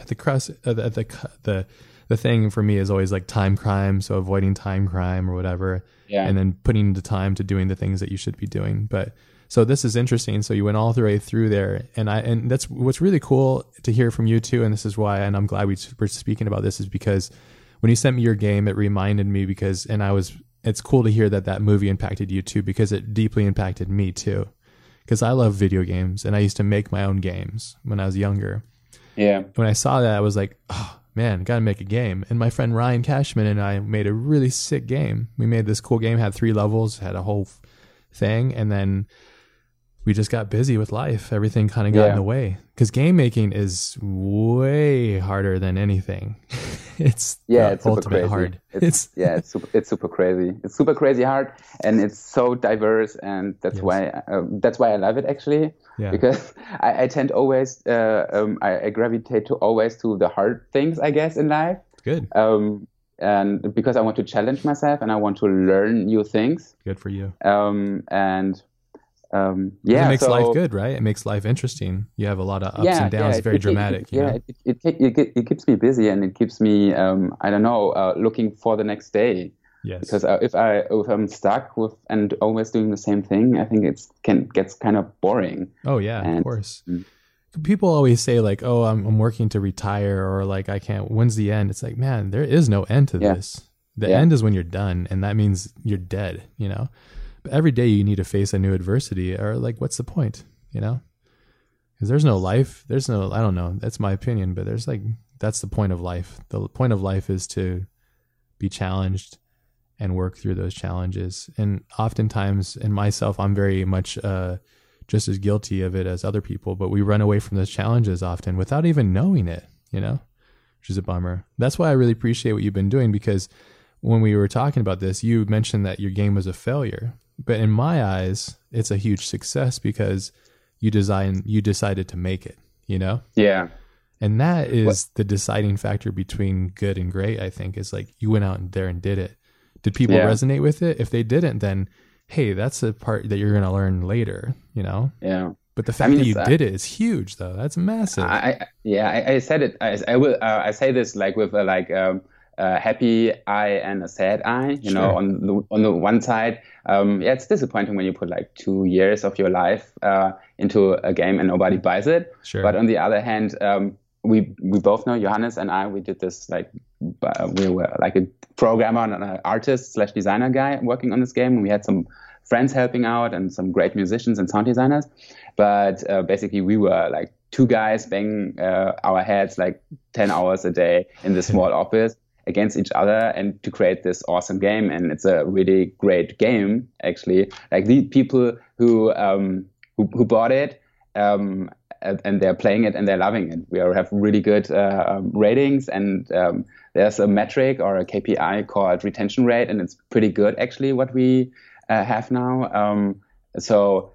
A: at the crust, uh, the, the, the, the thing for me is always like time crime. So avoiding time crime or whatever.
B: Yeah.
A: And then putting the time to doing the things that you should be doing. But so this is interesting. So you went all the way through there. And I, and that's what's really cool to hear from you too. And this is why, and I'm glad we were speaking about this is because when you sent me your game, it reminded me because, and I was, it's cool to hear that that movie impacted you too because it deeply impacted me too because I love video games and I used to make my own games when I was younger.
B: Yeah.
A: When I saw that, I was like, oh man, got to make a game. And my friend Ryan Cashman and I made a really sick game. We made this cool game, had three levels, had a whole thing, and then we just got busy with life. Everything kind of got
B: Yeah.
A: in the way because game making is way harder than anything. it's
B: Yeah, it's super crazy.
A: hard.
B: It's,
A: It's,
B: yeah, it's super, it's super crazy. It's super crazy hard, and it's so diverse, and that's
A: Yes.
B: why uh, that's why I love it actually.
A: yeah,
B: Because I, I tend always uh, um, I, I gravitate to always to the hard things I guess in life,
A: good,
B: um, and because I want to challenge myself and I want to learn new things,
A: good for you.
B: um, and um, yeah,
A: it makes
B: so,
A: life good, right? It makes life interesting. You have a lot of ups
B: yeah,
A: and downs,
B: yeah,
A: very
B: it-
A: dramatic.
B: yeah, it, it, it, it, it keeps me busy and it keeps me um, I don't know uh, looking for the next day.
A: yes,
B: because uh, if I if I'm stuck with and always doing the same thing, I think it's can gets kind of boring.
A: Oh yeah, of course.
B: Mm.
A: People always say like, "Oh, I'm, I'm working to retire," or like, "I can't." When's the end? It's like, man, there is no end to
B: Yeah.
A: this. The
B: Yeah.
A: end is when you're done, and that means you're dead. You know. But every day you need to face a new adversity, or like, what's the point? You know? Because there's no life. There's no. I don't know. That's my opinion, but there's like that's the point of life. The point of life is to be challenged and work through those challenges. And oftentimes, in myself, I'm very much uh, just as guilty of it as other people, but we run away from those challenges often without even knowing it, you know, which is a bummer. That's why I really appreciate what you've been doing because when we were talking about this, you mentioned that your game was a failure. But in my eyes, it's a huge success because you design you decided to make it, you know?
B: Yeah,
A: And that is the deciding factor between good and great, I think, is like you went out there and did it. Did people
B: Yeah.
A: resonate with it? If they didn't, then hey, that's a part that you're going to learn later, you know?
B: yeah.
A: But the fact
B: mean,
A: that you
B: uh,
A: did it is huge, though. That's massive.
B: I, I yeah I, I said it. I, I will. Uh, I say this like with a like um, a happy eye and a sad eye. You know, on the on the one side, um, yeah, it's disappointing when you put like two years of your life uh, into a game and nobody buys it.
A: sure.
B: But on the other hand, um, we we both know Johannes and I. We did this like uh, we were like a programmer and an artist slash designer guy working on this game. And we had some friends helping out and some great musicians and sound designers. But uh, basically, we were like two guys banging uh, our heads like ten hours a day in this small office against each other and to create this awesome game. And it's a really great game, actually. Like the people who um, who, who bought it. Um, and they're playing it and they're loving it. We are, have really good uh, um, ratings, and um, there's a metric or a KPI called retention rate, and it's pretty good actually. What we uh, have now, um, so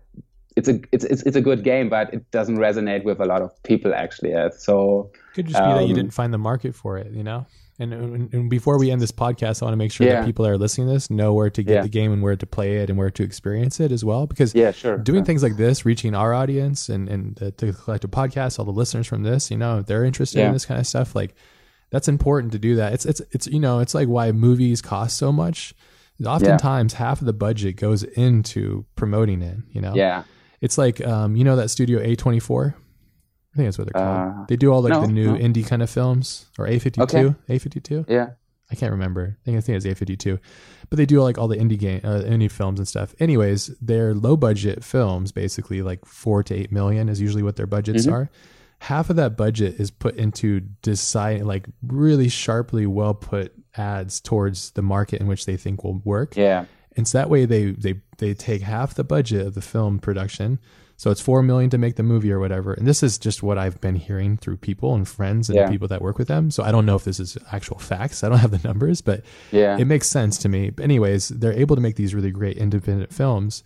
B: it's a it's, it's it's a good game, but it doesn't resonate with a lot of people actually. Uh, so
A: Could just be that you
B: um,
A: didn't find the market for it, you know? And, and, and before we end this podcast, I want to make sure that people that are listening to this know where to get
B: Yeah.
A: the game and where to play it and where to experience it as well. Because
B: yeah, sure.
A: doing
B: sure.
A: things like this, reaching our audience and, and uh, to Collective podcast, all the listeners from this, you know, if they're interested in this kind of stuff, like that's important to do that. It's, it's, it's, you know, it's like why movies cost so much. Oftentimes half of the budget goes into promoting it, you know?
B: yeah,
A: It's like, um, you know, that studio A24? I think that's what they're called.
B: Uh,
A: they do all like
B: no,
A: the new
B: no.
A: indie kind of films or A52, A52.
B: yeah,
A: I can't remember. I think I think it's A52, but they do like all the indie game, uh, indie films and stuff. Anyways, they're low budget films, basically like four to eight million is usually what their budgets
B: Mhm.
A: are. Half of that budget is put into decide like really sharply well put ads towards the market in which they think will work.
B: yeah,
A: And so that way they they they take half the budget of the film production. So it's four million to make the movie or whatever. And this is just what I've been hearing through people and friends and
B: Yeah.
A: people that work with them. So I don't know if this is actual facts. I don't have the numbers, but
B: yeah,
A: it makes sense to me. But anyways, they're able to make these really great independent films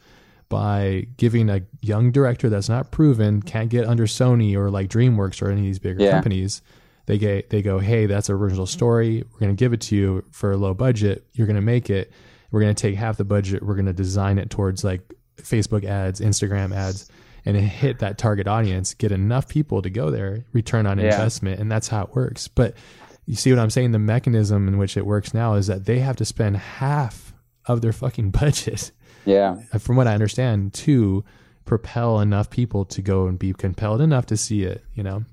A: by giving a young director that's not proven, can't get under Sony or like DreamWorks or any of these bigger
B: Yeah.
A: companies. They get they go, hey, that's an original story. We're gonna give it to you for a low budget. You're gonna make it. We're gonna take half the budget. We're gonna design it towards like Facebook ads, Instagram ads, and hit that target audience, get enough people to go there, return on
B: Yeah.
A: investment, and that's how it works. But you see what I'm saying? The mechanism in which it works now is that they have to spend half of their fucking budget,
B: Yeah.
A: Uh, from what I understand, to propel enough people to go and be compelled enough to see it, you know?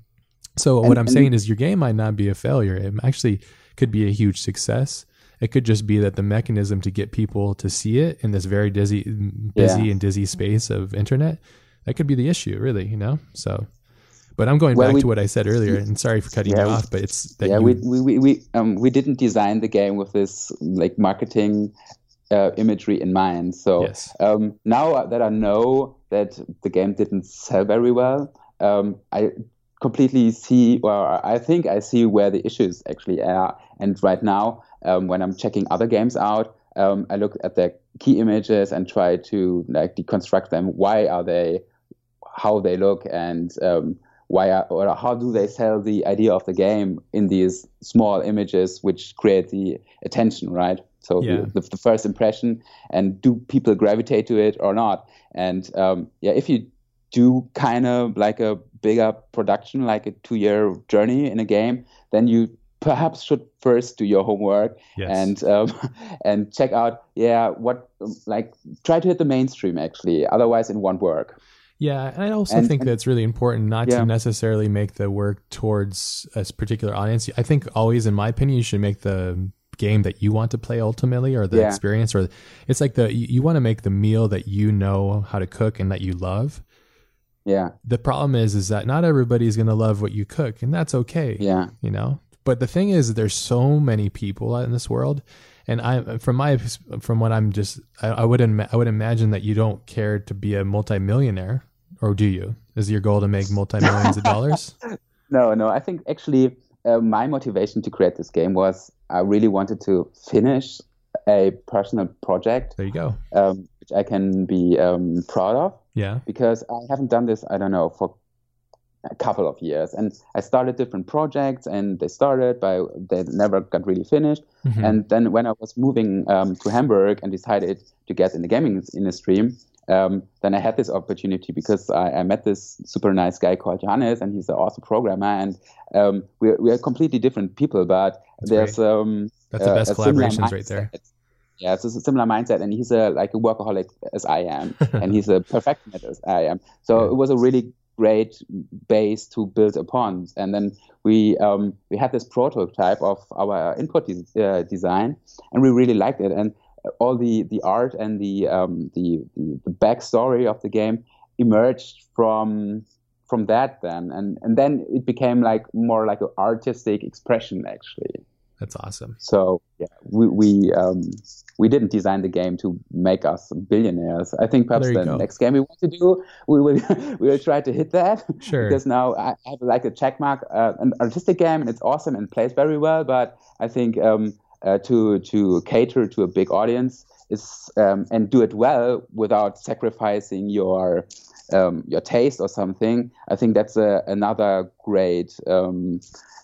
A: So what I'm saying is your game might not be a failure. It actually could be a huge success. It could just be that the mechanism to get people to see it in this very dizzy, busy
B: Yeah.
A: and dizzy space of internet, that could be the issue, really, you know? So, but I'm going
B: Well,
A: back
B: we-
A: to what I said earlier, and sorry for cutting
B: Yeah,
A: you off, but it's that
B: yeah,
A: you,
B: we, we, we, um, we didn't design the game with this like marketing uh, imagery in mind. So
A: Yes.
B: um, now that I know that the game didn't sell very well, um, I completely see, or I think I see where the issues actually are. And right now, um, when I'm checking other games out, um, I look at their key images and try to like deconstruct them. Why are they? How they look and um, why are, or how do they sell the idea of the game in these small images which create the attention right so
A: Yeah.
B: the, the first impression and do people gravitate to it or not and um, yeah if you do kind of like a bigger production like a two year journey in a game then you perhaps should first do your homework
A: Yes.
B: and um, and check out yeah what like try to hit the mainstream actually otherwise it won't work
A: Yeah, and I also
B: And-
A: think
B: and-
A: that it's really important not
B: Yeah.
A: to necessarily make the work towards a particular audience. I think always, in my opinion, you should make the game that you want to play ultimately, or the
B: Yeah.
A: experience, or it's like the you, you want to make the meal that you know how to cook and that you love.
B: yeah
A: The problem is, is that not everybody's going to love what you cook, and that's okay.
B: yeah
A: you know but the thing is there's so many people out in this world and i from my from what i'm just i, I would ima- i would imagine that you don't care to be a multimillionaire or do you is your goal to make multi-millions of dollars
B: No, no. I think actually uh, my motivation to create this game was I really wanted to finish a personal project
A: there you go
B: um, which I can be um, proud of
A: yeah
B: because I haven't done this, I don't know, for a couple of years. And I started different projects and they started, but they never got really finished.
A: Mhm.
B: And then when I was moving um, to Hamburg and decided to get in the gaming industry, um, then I had this opportunity because I, I met this super nice guy called Johannes, and he's an awesome programmer. And um, we're, we're completely different people, but there's um,
A: that's the
B: uh,
A: best
B: a
A: collaborations right there.
B: Yeah, it's a similar mindset, and he's a like a workaholic as I am, and he's a perfectionist as I am. So
A: Yeah.
B: it was a really great base to build upon. And then we um, we had this prototype of our input de- uh, design, and we really liked it. And all the the art and the um, the, the the backstory of the game emerged from from that then and and then it became like more like an artistic expression actually
A: that's awesome
B: so yeah, we we um, we didn't design the game to make us billionaires. I think perhaps the
A: go.
B: next game we want to do, we will we will try to hit that.
A: Sure.
B: Because now I have like a check mark, uh, an artistic game, and it's awesome and plays very well. But I think um, uh, to to cater to a big audience is um, and do it well without sacrificing your um, your taste or something. I think that's a, another great um,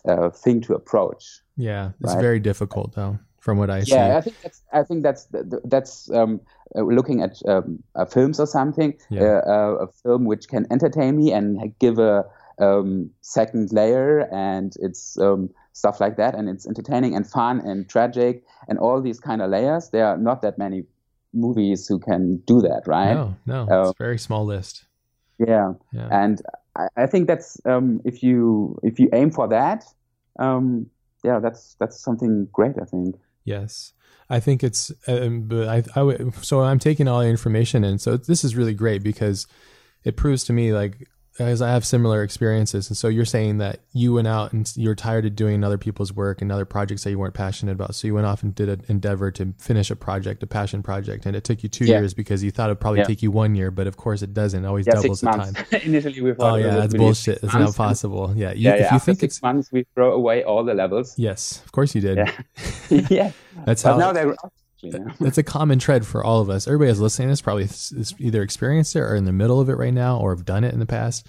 B: uh, thing to approach.
A: yeah it's
B: Right.
A: very difficult though from what i see
B: Yeah, I think that's I think that's that's um, uh, looking at um, uh, films or something.
A: Yeah.
B: Uh, uh, a film which can entertain me and give a um, second layer, and it's um, stuff like that, and it's entertaining and fun and tragic and all these kind of layers. There are not that many movies who can do that, right?
A: no no
B: Uh,
A: it's a very small list
B: Yeah,
A: yeah
B: and I, I think that's um, if you if you aim for that, um, yeah, that's that's something great. I think.
A: Yes, I think it's. Um, but I, I would. So I'm taking all the information, and so this is really great because it proves to me like as I have similar experiences, and so you're saying that you went out and you're tired of doing other people's work and other projects that you weren't passionate about, so you went off and did an endeavor to finish a project, a passion project, and it took you two
B: Yeah.
A: years because you thought it'd probably
B: Yeah.
A: take you one year, but of course it doesn't. It always
B: Yeah,
A: doubles the
B: months.
A: time.
B: Initially, we
A: Oh
B: thought it
A: yeah, that's bullshit. It's not possible. Yeah, you,
B: yeah,
A: if
B: yeah. After
A: think
B: six
A: it's
B: months, we throw away all the levels.
A: yes, of course you did.
B: Yeah, yeah.
A: That's
B: But
A: how
B: now they're yeah.
A: it's a common thread for all of us. Everybody that's listening to this probably is either experienced it or in the middle of it right now or have done it in the past.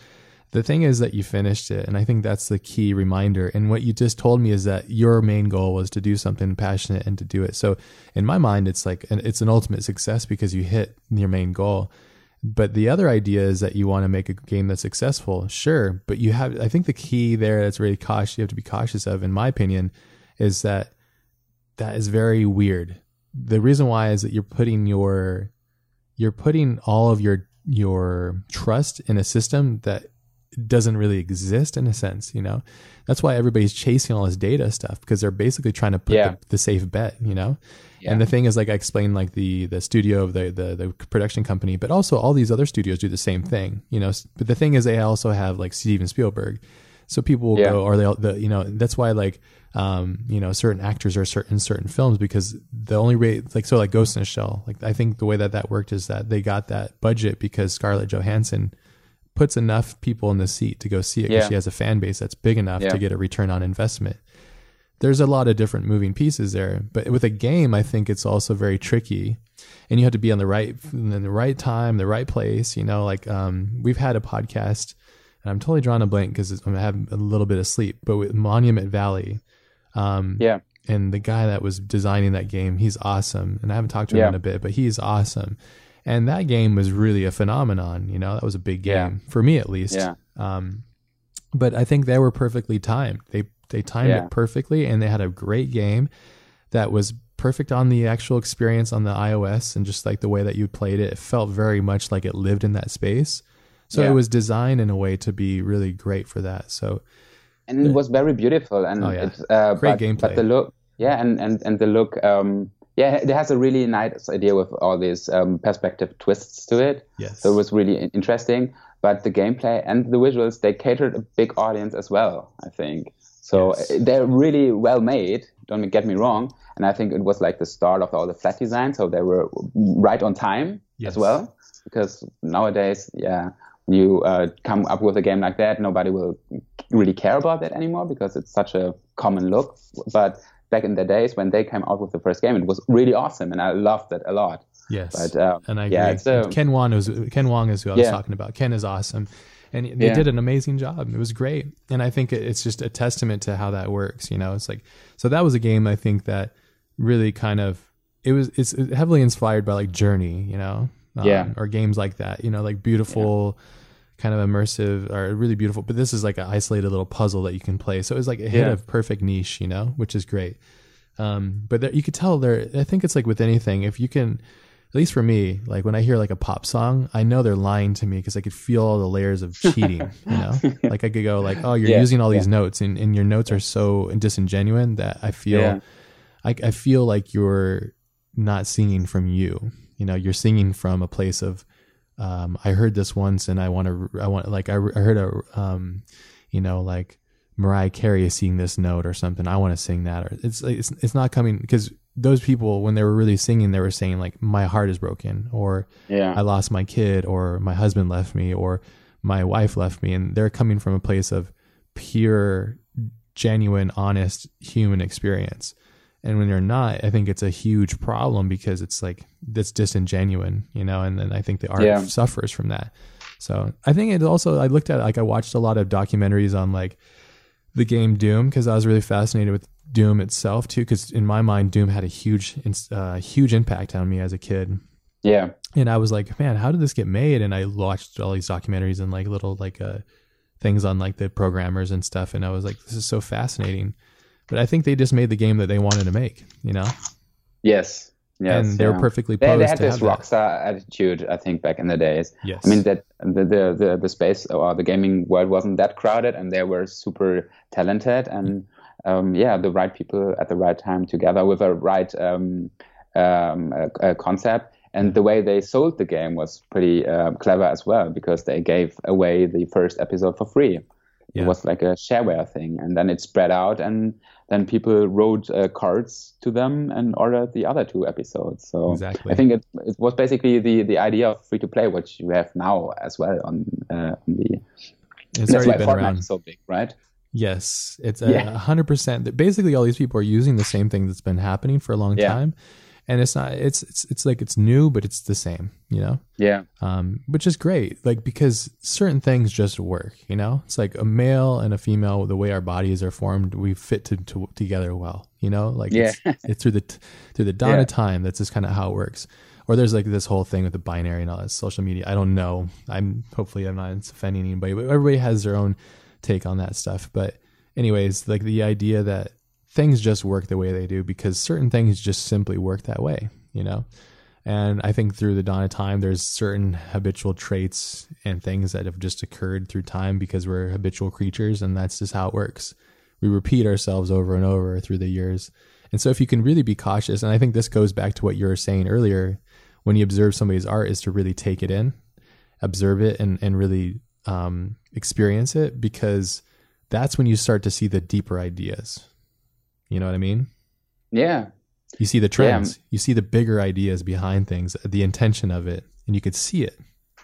A: The thing is that you finished it, and I think that's the key reminder. And what you just told me is that your main goal was to do something passionate and to do it. So in my mind, it's like an, it's an ultimate success because you hit your main goal. But the other idea is that you want to make a game that's successful, sure. But you have, I think the key there that's really cautious, you have to be cautious of, in my opinion, is that that is very weird. The reason why is that you're putting your, you're putting all of your your trust in a system that doesn't really exist in a sense, you know? That's why everybody's chasing all this data stuff because they're basically trying to put
B: Yeah.
A: the, the safe bet, you know?
B: Yeah.
A: And the thing is, like I explained, like the the studio of the, the the production company, but also all these other studios do the same thing, you know. But the thing is, they also have like Steven Spielberg, so people will
B: Yeah.
A: go, or they, the you know, that's why like um you know certain actors are certain certain films because the only rate like so like Ghost in the Shell, like I think the way that that worked is that they got that budget because Scarlett Johansson puts enough people in the seat to go see it because
B: Yeah.
A: she has a fan base that's big enough
B: Yeah.
A: to get a return on investment there's a lot of different moving pieces there. But with a game, I think it's also very tricky, and you have to be on the right in the right time, the right place. You know, like um, we've had a podcast, and I'm totally drawing a blank because I'm having a little bit of sleep. But with Monument Valley, um,
B: Yeah.
A: and the guy that was designing that game, he's awesome. And I haven't talked to him
B: Yeah.
A: in a bit, but he's awesome. And that game was really a phenomenon. You know, that was a big game
B: Yeah.
A: for me at least.
B: Yeah.
A: Um, but I think they were perfectly timed. They they timed
B: Yeah.
A: it perfectly, and they had a great game that was perfect on the actual experience on the iOS and just like the way that you played it. It felt very much like it lived in that space. So
B: Yeah.
A: it was designed in a way to be really great for that. So
B: and it was very beautiful and
A: Oh, yeah.
B: it's uh,
A: Great
B: but,
A: gameplay.
B: but the look yeah and and and the look um yeah it has a really nice idea with all these um, perspective twists to it
A: yes,
B: so it was really interesting but the gameplay and the visuals they catered a big audience as well i think so
A: Yes.
B: they're really well made don't get me wrong and i think it was like the start of all the flat design so they were right on time
A: Yes.
B: as well because nowadays yeah you uh, come up with a game like that nobody will really care about that anymore because it's such a common look but back in the days when they came out with the first game it was really awesome and i loved it a lot
A: yes.
B: but uh,
A: and I agree.
B: yeah uh,
A: Ken Wong is Ken Wong is who I was
B: Yeah.
A: talking about. Ken is awesome, and they
B: Yeah.
A: did an amazing job. It was great, and I think it's just a testament to how that works. You know, it's like so that was a game I think that really kind of it was it's heavily inspired by like Journey. You know, um,
B: Yeah.
A: or games like that. You know, like beautiful. Kind of immersive or really beautiful, but this is like an isolated little puzzle that you can play. So it was like a hit
B: Yeah.
A: of perfect niche, you know, which is great. Um, but there, you could tell there. I think it's like with anything, if you can, at least for me, like when I hear like a pop song, I know they're lying to me because I could feel all the layers of cheating. you know, like I could go like, oh, you're
B: Yeah,
A: using all these notes, and, and your notes are so disingenuine that I feel,
B: Yeah.
A: I, I feel like you're not singing from you. You know, you're singing from a place of, um, I heard this once, and I want to, I want like I, I heard a, um, you know, like Mariah Carey is singing this note or something. I want to sing that, or it's it's it's not coming because those people when they were really singing, they were saying like my heart is broken, or
B: yeah
A: I lost my kid, or my husband left me, or my wife left me, and they're coming from a place of pure, genuine, honest human experience. And when you're not, I think it's a huge problem because it's like that's disingenuine, you know. And then I think the art
B: Yeah.
A: suffers from that. So I think it also I looked at like I watched a lot of documentaries on like the game Doom because I was really fascinated with Doom itself too. Because in my mind, Doom had a huge, uh, huge impact on me as a kid.
B: yeah
A: And I was like, man, how did this get made? And I watched all these documentaries and like little like uh, things on like the programmers and stuff. And I was like, this is so fascinating. But I think they just made the game that they wanted to make, you know.
B: yes yes
A: and they were
B: yeah.
A: perfectly
B: they,
A: posed
B: they had
A: to
B: this
A: have that.
B: rockstar attitude i think back in the days
A: Yes.
B: I mean that the, the the the space or the gaming world wasn't that crowded, and they were super talented, and um, yeah, the right people at the right time together with a right um, um, uh, uh, concept. And the way they sold the game was pretty uh, clever as well, because they gave away the first episode for free.
A: Yeah.
B: It was like a shareware thing, and then it spread out, and then people wrote uh, cards to them and ordered the other two episodes. So
A: Exactly.
B: I think it, it was basically the, the idea of free to play, which you have now as well on, uh, on the.
A: it's
B: that's
A: already
B: why
A: been
B: Fortnite
A: around.
B: is so big, right?
A: Yes, it's a hundred percent. Basically, all these people are using the same thing that's been happening for a long
B: Yeah.
A: time, and it's not. It's it's it's like it's new, but it's the same. You know,
B: Yeah,
A: um, which is great. Like because certain things just work. You know, it's like a male and a female. The way our bodies are formed, we fit to, to together well. You know, like
B: Yeah.
A: it's, it's through the through the dawn
B: Yeah.
A: of time. That's just kind of how it works. or there's like this whole thing with the binary and all that social media. I don't know. I'm hopefully I'm not offending anybody, but everybody has their own take on that stuff. But anyways, like the idea that things just work the way they do because certain things just simply work that way, you know? And I think through the dawn of time, there's certain habitual traits and things that have just occurred through time because we're habitual creatures and that's just how it works. We repeat ourselves over and over through the years. And so if you can really be cautious, and I think this goes back to what you were saying earlier, when you observe somebody's art is to really take it in, observe it and, and really um, experience it because that's when you start to see the deeper ideas. You know what I mean?
B: Yeah.
A: You see the trends, yeah. you see the bigger ideas behind things, the intention of it, and you could see it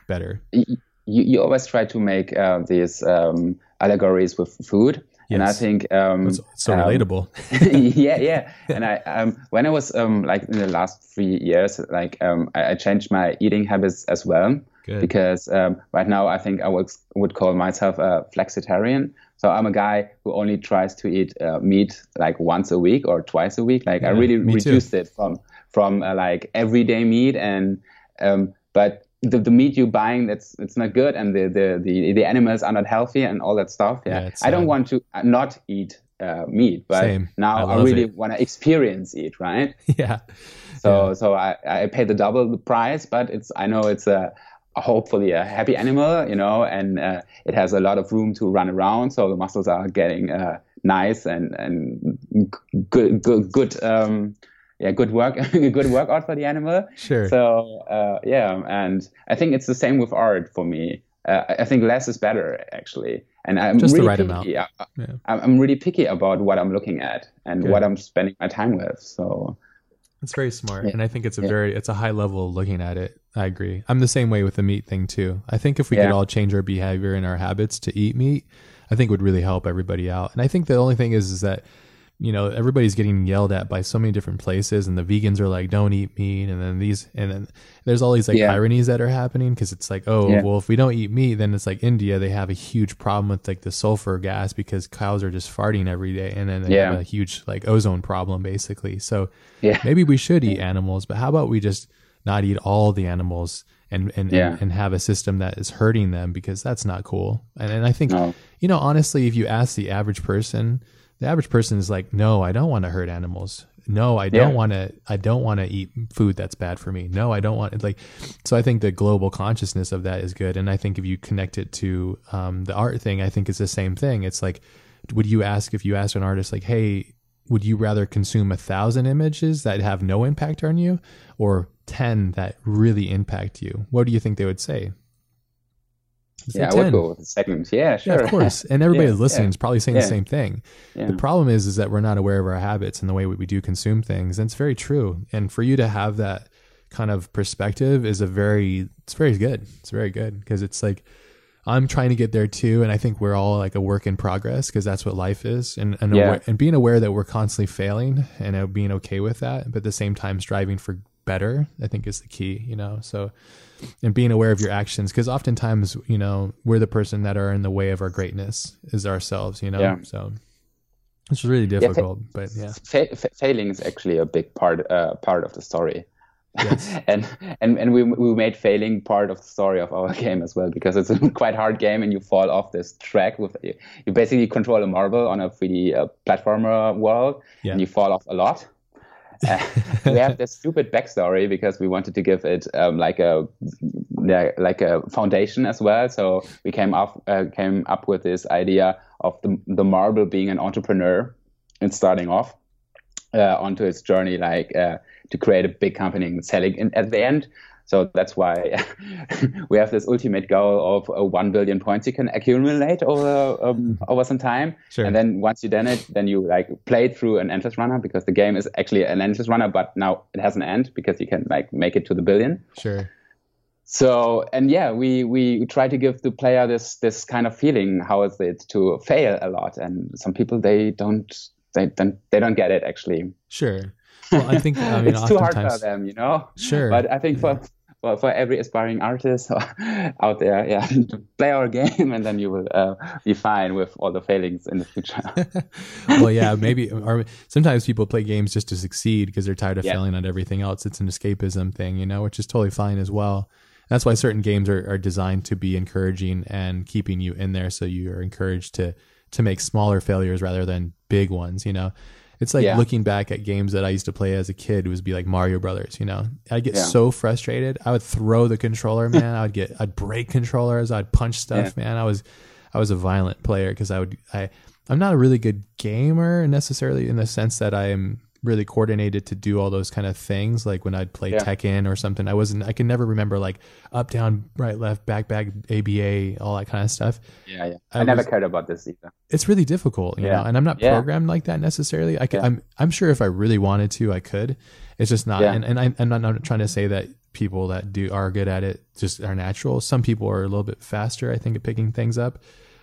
A: better.
B: You, you always try to make uh, these um, allegories with food Yes. And I think um,
A: it's so um, relatable.
B: yeah, yeah. And I um, when I was um, like in the last three years, like um, I, I, changed my eating habits as well. Good. Because um, right now I think I would would call myself a flexitarian. So I'm a guy who only tries to eat uh, meat like once a week or twice a week. Like yeah, I really reduced too. it from from uh, like everyday meat and um, but the, the meat you're buying that's it's not good and the, the, the, the animals are not healthy and all that stuff yeah, yeah i don't want to uh, not eat uh, meat but Same. now i, I really want to experience it right
A: yeah
B: so
A: yeah.
B: so i i pay the double the price but it's i know it's a, a hopefully a happy animal you know and uh, it has a lot of room to run around so the muscles are getting uh, nice and and good good good um yeah, good work, good workout for the animal.
A: Sure.
B: So uh, yeah, and I think it's the same with art for me. Uh, I think less is better actually, and I'm
A: just
B: really
A: the right
B: picky.
A: amount.
B: Yeah, yeah. I'm really picky about what I'm looking at and Good. what I'm spending my time with. So
A: it's very smart, yeah. and I think it's a yeah. very it's a high level of looking at it. I agree. I'm the same way with the meat thing too. I think if we could all change our behavior and our habits to eat meat, I think would really help everybody out. And I think the only thing is is that you know everybody's getting yelled at by so many different places and the vegans are like don't eat meat and then these and then there's all these like yeah. ironies that are happening because it's like oh yeah. well if we don't eat meat then it's like india they have a huge problem with like the sulfur gas because cows are just farting every day and then they yeah. have a huge like ozone problem basically so
B: yeah.
A: maybe we should eat animals but how about we just not eat all the animals and and, and, and have a system that is hurting them because that's not cool and, and i think no. you know honestly if you ask the average person the average person is like, no, I don't want to hurt animals. No, I don't yeah. want to. I don't want to eat food that's bad for me. No, I don't want it. like. So I think the global consciousness of that is good, and I think if you connect it to um, the art thing, I think it's the same thing. It's like, would you ask if you ask an artist like, hey, would you rather consume a thousand images that have no impact on you, or ten that really impact you? What do you think they would say?
B: Yeah, I would go with the second. Yeah, sure.
A: Yeah, of course. And everybody yeah, listening yeah. is probably saying the same thing. The problem is, is that we're not aware of our habits and the way we do consume things. And it's very true. And for you to have that kind of perspective is a very, it's very good. It's very good because it's like, I'm trying to get there too. And I think we're all like a work in progress because that's what life is. And, and, aware, and being aware that we're constantly failing and uh, being okay with that, but at the same time striving for better, I think is the key, you know? So, and being aware of your actions because oftentimes you know we're the person that are in the way of our greatness is ourselves you know yeah. so it's really difficult yeah, fa- but yeah
B: fa- fa- failing is actually a big part uh, part of the story yes. and and and we we made failing part of the story of our game as well because it's a quite hard game and you fall off this track with you basically control a marble on a 3D uh, platformer world yeah. and you fall off a lot we have this stupid backstory because we wanted to give it um, like a like a foundation as well. So we came up uh, came up with this idea of the, the marble being an entrepreneur and starting off uh, onto its journey, like uh, to create a big company and selling. And at the end, so that's why we have this ultimate goal of uh, 1 billion points you can accumulate over um, over some time.
A: Sure.
B: And then once you done it, then you like play through an endless runner because the game is actually an endless runner, but now it has an end because you can like make it to the billion.
A: Sure.
B: So and yeah, we we try to give the player this this kind of feeling. How is it to fail a lot? And some people they don't they don't they don't get it actually.
A: Sure. Well, I think I mean,
B: it's too hard for them, you know.
A: Sure.
B: But I think for for, for every aspiring artist out there, yeah, play our game, and then you will uh, be fine with all the failings in the future.
A: well, yeah, maybe. Or sometimes people play games just to succeed because they're tired of yeah. failing at everything else. It's an escapism thing, you know, which is totally fine as well. That's why certain games are, are designed to be encouraging and keeping you in there, so you are encouraged to to make smaller failures rather than big ones. You know, it's like yeah. looking back at games that I used to play as a kid. It would be like Mario Brothers. You know, I'd get yeah. so frustrated. I would throw the controller, man. I would get, I'd break controllers. I'd punch stuff, yeah. man. I was, I was a violent player because I would, I, I'm not a really good gamer necessarily in the sense that I am really coordinated to do all those kind of things. Like when I'd play yeah. Tekken or something, I wasn't, I can never remember like up, down, right, left, back, back, ABA, all that kind of stuff.
B: Yeah. yeah. I, I never was, cared about this either.
A: It's really difficult, you yeah. know, and I'm not programmed like that necessarily. I can, I'm, I'm sure if I really wanted to, I could. It's just not. And, and I, I'm not, not trying to say that people that do are good at it just are natural. Some people are a little bit faster, I think, at picking things up.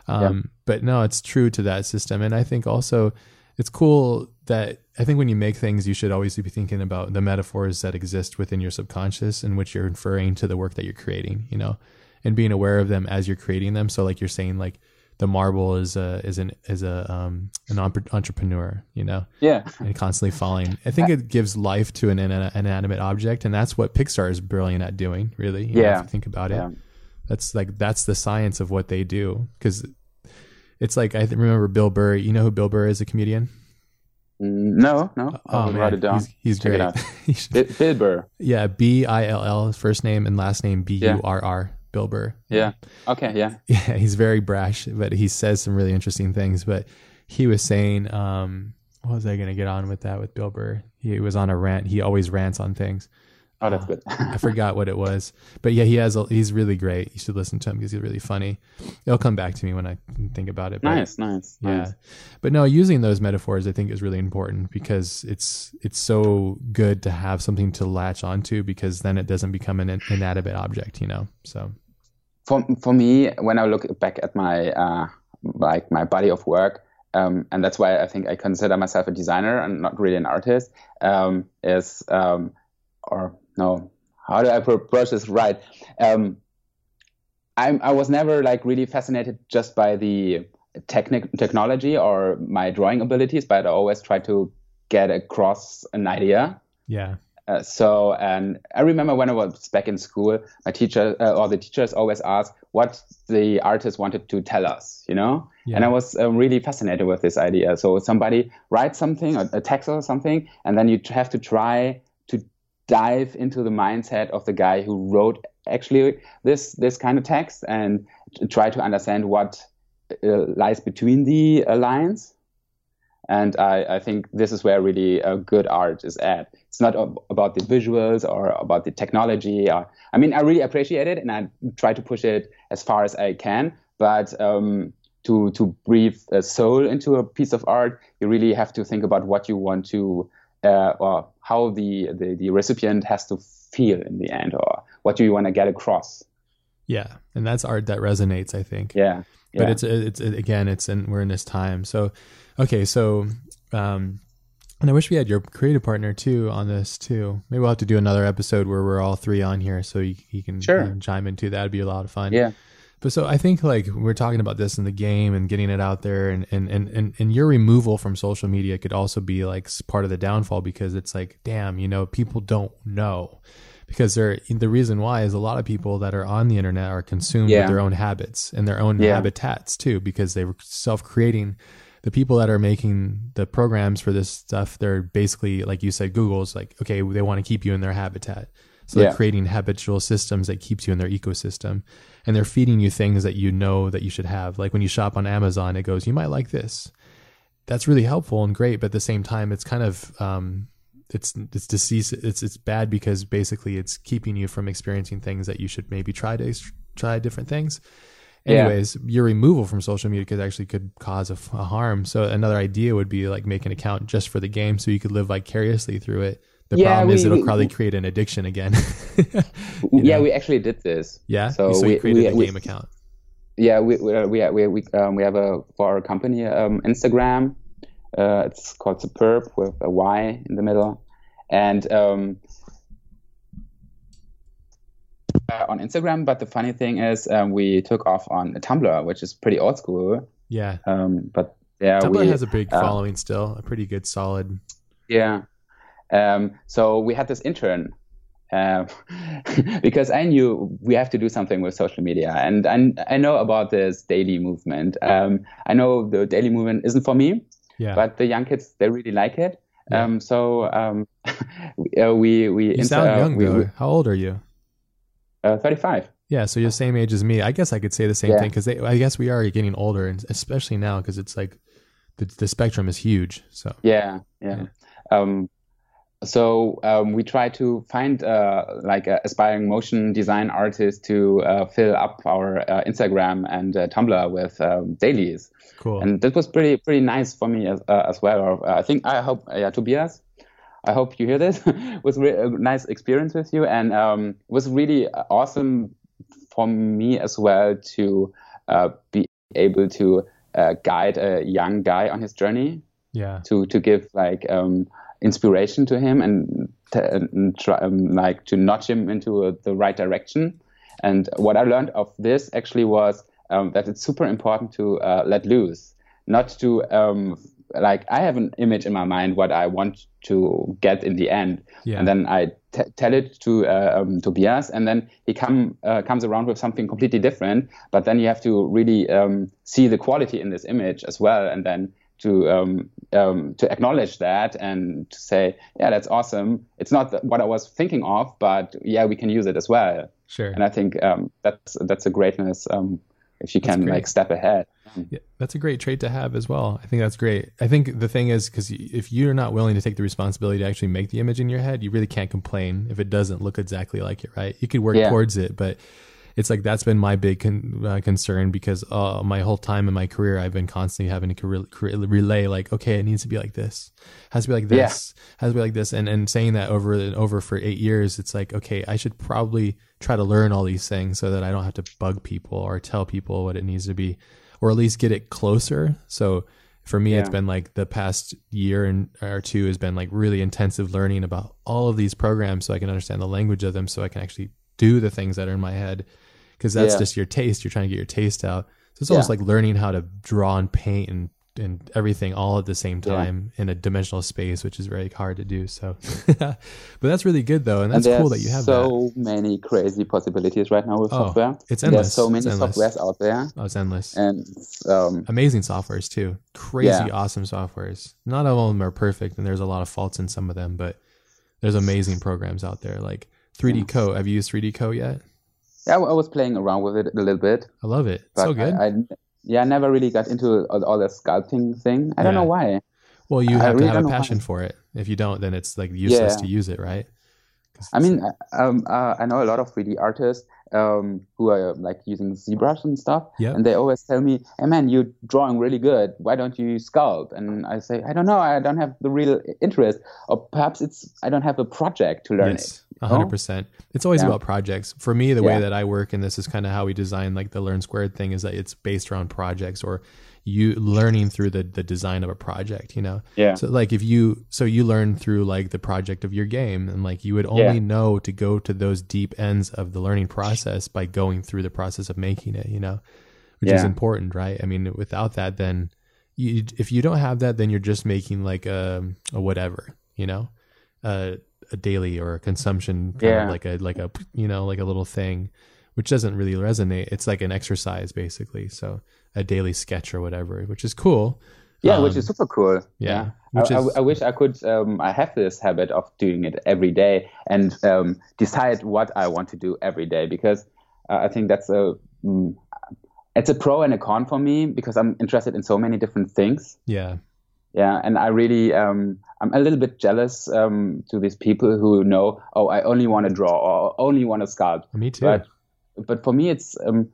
A: Um, But no, it's true to that system. And I think also it's cool that I think when you make things, you should always be thinking about the metaphors that exist within your subconscious in which you're inferring to the work that you're creating, you know, and being aware of them as you're creating them. So like you're saying, like the marble is a is an is a um an entrepreneur, you know,
B: yeah,
A: and constantly falling. I think it gives life to an, an inanimate object, and that's what Pixar is brilliant at doing. Really, you yeah. Know, if you think about yeah. it, that's like that's the science of what they do because it's like I remember Bill Burr. You know who Bill Burr is, a comedian.
B: No, no.
A: Oh, I'll write it down. He's, he's great.
B: Bill Burr.
A: Yeah, B I L L, first name and last name B U R R. Bill Burr.
B: Yeah. Okay. Yeah.
A: Yeah. He's very brash, but he says some really interesting things. But he was saying, um, what was I going to get on with that with Bill Burr? He was on a rant. He always rants on things.
B: Oh, that's good.
A: I forgot what it was, but yeah, he has. A, he's really great. You should listen to him because he's really funny. It'll come back to me when I think about it.
B: But, nice, nice.
A: Yeah,
B: nice.
A: but no, using those metaphors I think is really important because it's it's so good to have something to latch onto because then it doesn't become an inanimate object, you know. So,
B: for for me, when I look back at my uh, like my body of work, um, and that's why I think I consider myself a designer and not really an artist. Um, is um, or no, how do I approach this right? Um, I'm, I was never like really fascinated just by the technic technology or my drawing abilities, but I always try to get across an idea.
A: Yeah.
B: Uh, so, and I remember when I was back in school, my teacher uh, or the teachers always asked what the artist wanted to tell us, you know? Yeah. And I was uh, really fascinated with this idea. So somebody writes something, a, a text or something, and then you have to try dive into the mindset of the guy who wrote actually this this kind of text and try to understand what uh, lies between the uh, lines. And I, I, think this is where really a good art is at. It's not about the visuals or about the technology. Or, I mean, I really appreciate it and I try to push it as far as I can. But um, to to breathe a soul into a piece of art, you really have to think about what you want to uh, or how the, the, the recipient has to feel in the end, or what do you want to get across?
A: Yeah, and that's art that resonates. I think.
B: Yeah,
A: yeah. but it's it's again, it's in we're in this time. So, okay, so. Um, and I wish we had your creative partner too on this too. Maybe we'll have to do another episode where we're all three on here, so you, you can
B: sure.
A: chime in too. That'd be a lot of fun.
B: Yeah.
A: But so I think like we're talking about this in the game and getting it out there and, and, and, and, and your removal from social media could also be like part of the downfall because it's like, damn, you know, people don't know because they're, the reason why is a lot of people that are on the internet are consumed yeah. with their own habits and their own yeah. habitats too, because they were self creating the people that are making the programs for this stuff. They're basically, like you said, Google's like, okay, they want to keep you in their habitat. So yeah. they're creating habitual systems that keeps you in their ecosystem and they're feeding you things that you know that you should have. Like when you shop on Amazon, it goes, you might like this. That's really helpful and great, but at the same time, it's kind of um, it's it's disease. It's it's bad because basically it's keeping you from experiencing things that you should maybe try to try different things. Anyways, yeah. your removal from social media could actually could cause a, a harm. So another idea would be like make an account just for the game, so you could live vicariously through it the yeah, problem we, is it'll probably create an addiction again.
B: yeah, know? we actually did this.
A: Yeah, so, so we created we, a game account.
B: Yeah, we we we we, um, we have a for our company um, Instagram. Uh, it's called Supyrb with a Y in the middle, and um, on Instagram, but the funny thing is, um, we took off on Tumblr, which is pretty old school.
A: Yeah.
B: Um, but yeah,
A: Tumblr
B: we,
A: has a big
B: uh,
A: following still, a pretty good, solid.
B: Yeah. Um, so we had this intern uh, because I knew we have to do something with social media, and I, I know about this daily movement. Um, I know the daily movement isn't for me,
A: Yeah.
B: but the young kids they really like it.
A: Yeah.
B: Um, so um, we, uh, we we
A: you
B: inter-
A: sound young
B: we,
A: though.
B: we-
A: How old are you?
B: uh, thirty five.
A: Yeah, so you're the same age as me. I guess I could say the same
B: Yeah.
A: thing because I guess we are getting older, and especially now because it's like the the spectrum is huge. So
B: Yeah, yeah. Um, so um, we try to find uh, like uh, aspiring motion design artists to uh, fill up our uh, Instagram and uh, Tumblr with um, dailies,
A: cool.
B: and that was pretty pretty nice for me as uh, as well. Uh, I think I hope yeah, Tobias. I hope you hear this. it was re- a nice experience with you, and um, it was really awesome for me as well to uh, be able to uh, guide a young guy on his journey
A: yeah,
B: to to give like um, inspiration to him and, t- and try, um, like to nudge him into uh, the right direction. And what I learned of this actually was um, that it's super important to uh, let loose, not to um, like I have an image in my mind what I want to get in the end,
A: yeah,
B: and then I t- tell it to uh, um, Tobias, and then he come uh, comes around with something completely different. But then you have to really um, see the quality in this image as well, and then to um, um, to acknowledge that and to say, yeah, that's awesome. It's not th- what I was thinking of, but yeah, we can use it as well.
A: sure.
B: And I think um, that's that's a greatness um, if you can like step ahead.
A: Yeah, that's a great trait to have as well. I think that's great. I think the thing is because if you're not willing to take the responsibility to actually make the image in your head, you really can't complain if it doesn't look exactly like it. Right? You could work
B: Yeah.
A: towards it, but it's like that's been my big con- uh, concern because uh, my whole time in my career, I've been constantly having to re- re- relay like, okay, it needs to be like this, has to be like this, has to be like this, and and saying that over and over for eight years, it's like, okay, I should probably try to learn all these things so that I don't have to bug people or tell people what it needs to be, or at least get it closer. So for me, it's been like the past year and or two has been like really intensive learning about all of these programs so I can understand the language of them so I can actually do the things that are in my head because that's
B: Yeah.
A: just your taste. You're trying to get your taste out. So it's almost
B: Yeah.
A: like learning how to draw and paint and and everything all at the same
B: Yeah.
A: time in a dimensional space, which is very hard to do. So, but that's really good though, and
B: And
A: that's cool that you have that.
B: so many crazy possibilities right now with
A: Oh,
B: software.
A: it's
B: There's
A: endless.
B: so many softwares out there,
A: Oh, it's endless.
B: and um,
A: amazing softwares too. Crazy
B: Yeah.
A: awesome softwares. Not all of them are perfect, and there's a lot of faults in some of them, but there's amazing programs out there like 3D-Coat. Have you used 3D-Coat yet?
B: Yeah, I was playing around with it a little bit.
A: I love it. So good.
B: I, I, yeah, I never really got into all, all the sculpting thing. I don't know why.
A: well, you
B: I
A: have
B: really
A: have a
B: know why.
A: passion for it. If you don't, then it's like useless
B: Yeah.
A: to use it, right?
B: I mean, um, uh, I know a lot of 3D artists um, who are like using ZBrush and stuff,
A: Yep.
B: and they always tell me, "Hey man, you're drawing really good. Why don't you sculpt?" And I say, "I don't know. I don't have the real interest, or perhaps it's I don't have a project to learn
A: yes,
B: it."
A: A hundred percent. It's always
B: Yeah.
A: about projects. For me, the way that I work, and this is kind of how we design like the Learn Squared thing, is that it's based around projects or you learning through the the design of a project. You know,
B: Yeah,
A: So like if you so you learn through like the project of your game and like you would only
B: Yeah.
A: know to go to those deep ends of the learning process by going through the process of making it, you know, which is important, right? I mean, without that, then you if you don't have that, then you're just making like a, a whatever, you know, a, a daily or a consumption kind
B: Yeah.
A: of like a like a you know like a little thing, which doesn't really resonate. It's like an exercise basically, so a daily sketch or whatever, which is cool.
B: yeah, which
A: Um,
B: is super cool.
A: yeah,
B: I,
A: which
B: I-
A: is-
B: I wish I could. Um, I have this habit of doing it every day and um, decide what I want to do every day because uh, I think that's a mm, it's a pro and a con for me because I'm interested in so many different things.
A: Yeah.
B: Yeah, and I really um, I'm a little bit jealous um, to these people who know, oh, I only want to draw or only want to sculpt.
A: Me too.
B: But but for me, it's um,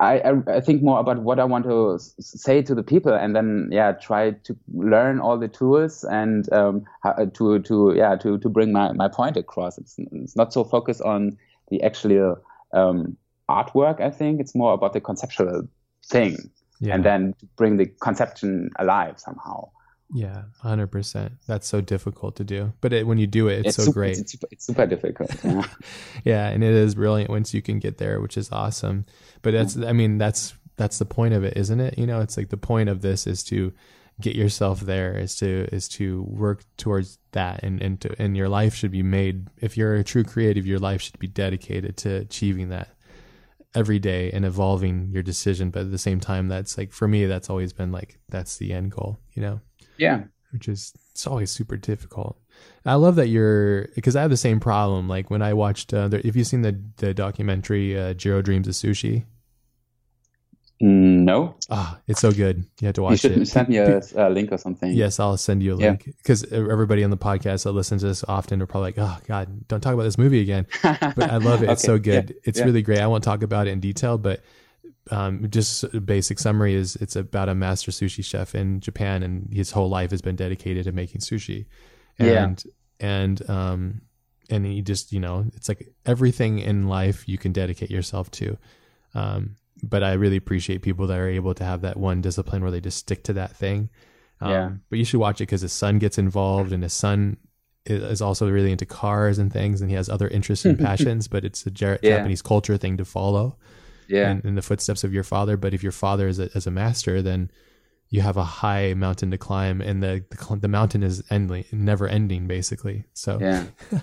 B: I, I I think more about what I want to say to the people, and then yeah, try to learn all the tools and um, how, to to yeah to to bring my, my point across. It's it's not so focused on the actual um, artwork. I think it's more about the conceptual thing,
A: yeah.
B: and then bring the conception alive somehow.
A: Yeah, hundred percent. That's so difficult to do, but it, when you do it, it's, it's so
B: super,
A: great.
B: It's, super, it's super difficult. Yeah.
A: yeah, and it is brilliant once you can get there, which is awesome. But that's, I mean, that's that's the point of it, isn't it? You know, it's like the point of this is to get yourself there, is to is to work towards that, and and to, and your life should be made. If you're a true creative, your life should be dedicated to achieving that every day and evolving your decision. But at the same time, that's like for me, that's always been like that's the end goal. You know.
B: Yeah.
A: Which is it's always super difficult. I love that you're because I have the same problem. Like when I watched, uh, the, if you've seen the the documentary uh, Jiro Dreams of Sushi.
B: No.
A: Ah, it's so good. You have to watch
B: you should
A: it.
B: send me a, a, link or something.
A: Yes, I'll send you a link because everybody on the podcast that listens to this often are probably like, "Oh God, don't talk about this movie again." But I love it. It's so good. Yeah. It's yeah. really great. I won't talk about it in detail, but um, just a basic summary is it's about a master sushi chef in Japan, and his whole life has been dedicated to making sushi. And yeah. and um and he just you know it's like everything in life you can dedicate yourself to. Um, but I really appreciate people that are able to have that one discipline where they just stick to that thing. Um, yeah. But you should watch it because his son gets involved, and his son is also really into cars and things, and he has other interests and passions. But it's a yeah. Japanese culture thing to follow
B: yeah.
A: in, in, the footsteps of your father. But if your father is a, as a master, then you have a high mountain to climb, and the the, the mountain is ending, never ending, basically. So,
B: yeah,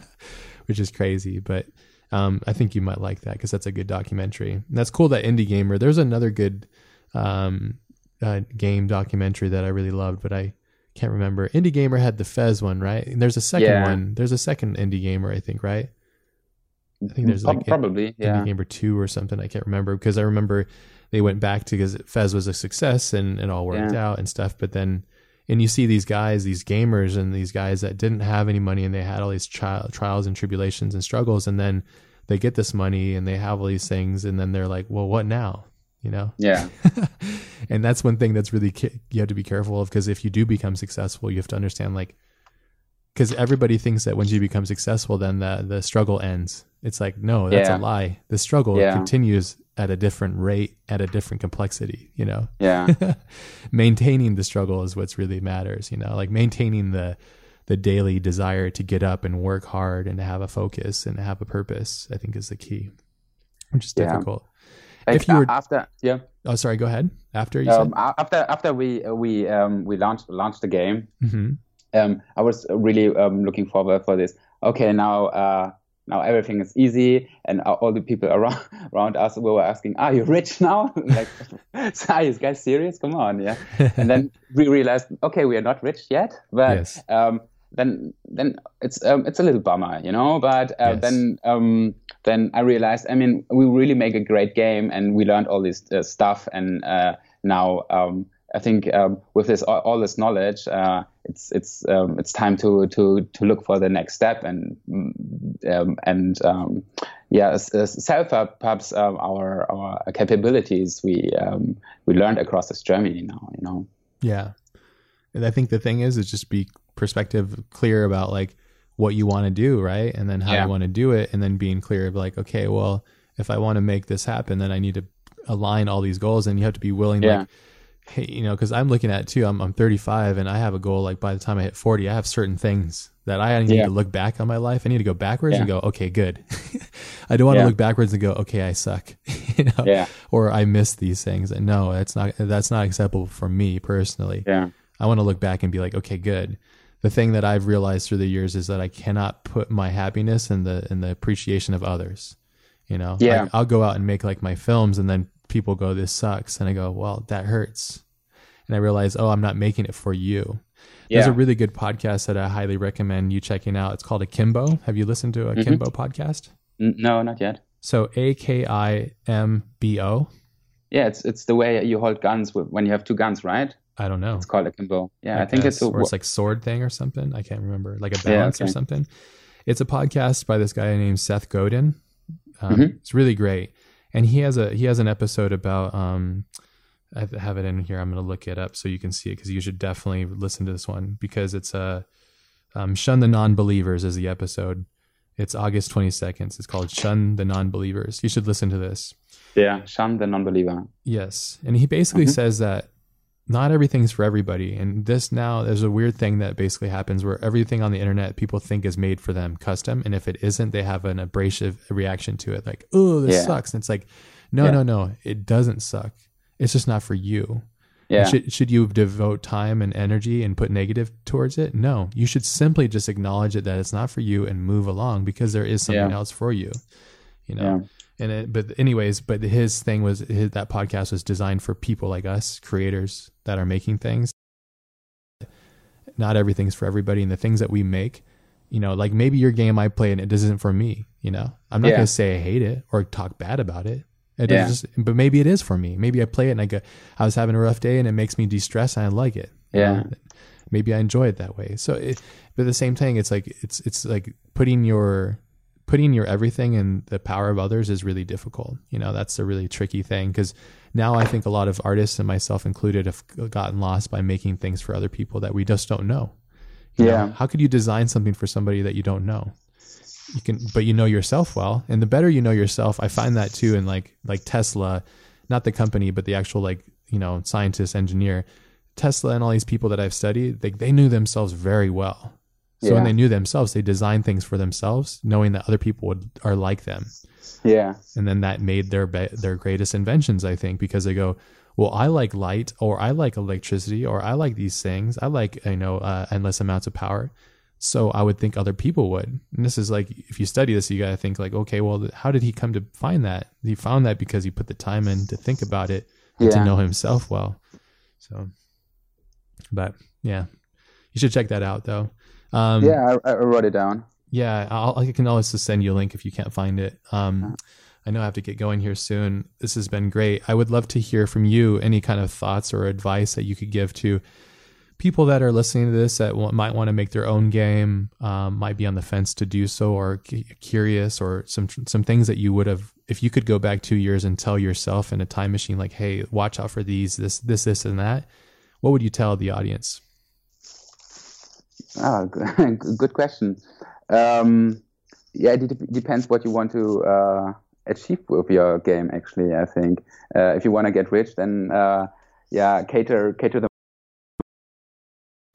A: which is crazy. But um, I think you might like that because that's a good documentary. And that's cool. That Indie Gamer. There's another good um, uh, game documentary that I really loved, but I can't remember. Indie Gamer had the Fez one, right? And there's a second yeah. one. There's a second Indie Gamer, I think, right? I think there's like
B: probably yeah.
A: Gamer two or something. I can't remember because I remember they went back to because Fez was a success and it all worked yeah. out and stuff. But then, and you see these guys, these gamers, and these guys that didn't have any money and they had all these tri- trials and tribulations and struggles, and then they get this money and they have all these things, and then they're like, well, what now? You know?
B: Yeah.
A: and that's one thing that's really you have to be careful of because if you do become successful, you have to understand like because everybody thinks that once you become successful, then the the struggle ends. It's like no, that's yeah. a lie. The struggle yeah. continues at a different rate, at a different complexity. You know.
B: Yeah.
A: maintaining the struggle is what's really matters. You know, like maintaining the the daily desire to get up and work hard and to have a focus and to have a purpose. I think is the key, which is difficult.
B: Like if you were after, yeah.
A: Oh, sorry. Go ahead. After you
B: um, after after we we um, we launched launched the game. Mm-hmm um, I was really um, looking forward for this. Okay, now uh, now everything is easy, and all the people around around us were asking, "Are you rich now?" like, are you guys serious? Come on, yeah. and then we realized, okay, we are not rich yet, but yes. um, then then it's um, it's a little bummer, you know. But uh, yes. then um, then I realized, I mean, we really make a great game, and we learned all this uh, stuff, and uh, now um, I think um, with this all, all this knowledge, uh, it's it's um, it's time to to to look for the next step and um, and um, yeah, self perhaps um, our our capabilities we um, we learned across this Germany now. You know.
A: Yeah, and I think the thing is, is just be perspective clear about like what you want to do, right, and then how yeah. you want to do it, and then being clear of like, okay, well, if I want to make this happen, then I need to align all these goals, and you have to be willing. Yeah. Like, you know, because I'm looking at too. I'm I'm 35 and I have a goal. Like by the time I hit 40, I have certain things that I need yeah. to look back on my life. I need to go backwards yeah. and go, okay, good. I don't want yeah. to look backwards and go, okay, I suck, you know,
B: yeah.
A: or I miss these things. And no, that's not that's not acceptable for me personally.
B: Yeah,
A: I want to look back and be like, okay, good. The thing that I've realized through the years is that I cannot put my happiness in the in the appreciation of others. You know,
B: yeah.
A: Like, I'll go out and make like my films, and then people go, "This sucks," and I go, "Well, that hurts." And I realize, oh, I'm not making it for you. Yeah. There's a really good podcast that I highly recommend you checking out. It's called Akimbo. Have you listened to a mm-hmm. Kimbo podcast?
B: No, not yet.
A: So A K I M B O.
B: Yeah, it's it's the way you hold guns when you have two guns, right?
A: I don't know.
B: It's called Akimbo. Yeah, I, I think it's a,
A: or it's like sword thing or something. I can't remember, like a balance yeah, okay. or something. It's a podcast by this guy named Seth Godin. Um, mm-hmm. It's really great, and he has a he has an episode about um, I have it in here. I'm going to look it up so you can see it because you should definitely listen to this one because it's a uh, um, shun the non-believers is the episode. It's August 22nd. It's called Shun the Non-Believers. You should listen to this.
B: Yeah, shun the non-believer.
A: Yes, and he basically mm-hmm. says that not everything's for everybody. And this now, there's a weird thing that basically happens where everything on the internet people think is made for them custom. And if it isn't, they have an abrasive reaction to it. Like, oh, this
B: Yeah.
A: sucks. And it's like, no,
B: Yeah.
A: no, no, it doesn't suck. It's just not for you.
B: Yeah.
A: Should, should you devote time and energy and put negative towards it? No, you should simply just acknowledge it that it's not for you and move along because there is something
B: Yeah.
A: else for you. You know. And it, but anyways, but his thing was his, that podcast was designed for people like us, creators that are making things. Not everything's for everybody, and the things that we make, you know, like maybe your game I play and it isn't for me. You know, I'm not
B: Yeah.
A: gonna say I hate it or talk bad about it. It
B: Yeah.
A: just, but maybe it is for me. Maybe I play it and I go, I was having a rough day and it makes me de-stress and I like it. you
B: Yeah.
A: know? maybe I enjoy it that way. So, it, but the same thing, it's like it's it's like putting your putting your everything in the power of others is really difficult. You know, that's a really tricky thing because now I think a lot of artists and myself included have gotten lost by making things for other people that we just don't know. You know,
B: Yeah.
A: how could you design something for somebody that you don't know? You can, but you know yourself well, and the better you know yourself, I find that too. In like like Tesla, not the company, but the actual like you know scientist engineer, Tesla and all these people that I've studied, they they knew themselves very well. So when they knew themselves, they designed things for themselves, knowing that other people would are like them,
B: Yeah.
A: and then that made their be- their greatest inventions. I think because they go, well, I like light, or I like electricity, or I like these things. I like you know uh, endless amounts of power. So I would think other people would. And this is like if you study this, you got to think like, okay, well, how did he come to find that? He found that because he put the time in to think about it and to know himself well. So, but yeah, you should check that out though. Um,
B: yeah, I, I wrote it down.
A: yeah, I'll, I can always just send you a link if you can't find it. Um, I know I have to get going here soon. This has been great. I would love to hear from you any kind of thoughts or advice that you could give to people that are listening to this that might want to make their own game, um, might be on the fence to do so, or cu- curious, or some some things that you would have if you could go back two years and tell yourself in a time machine, like, "Hey, watch out for these, this, this, this, and that." What would you tell the audience?
B: Ah, good question. Um, yeah, it de- depends what you want to uh, achieve with your game. Actually, I think uh, if you want to get rich, then uh, yeah, cater cater the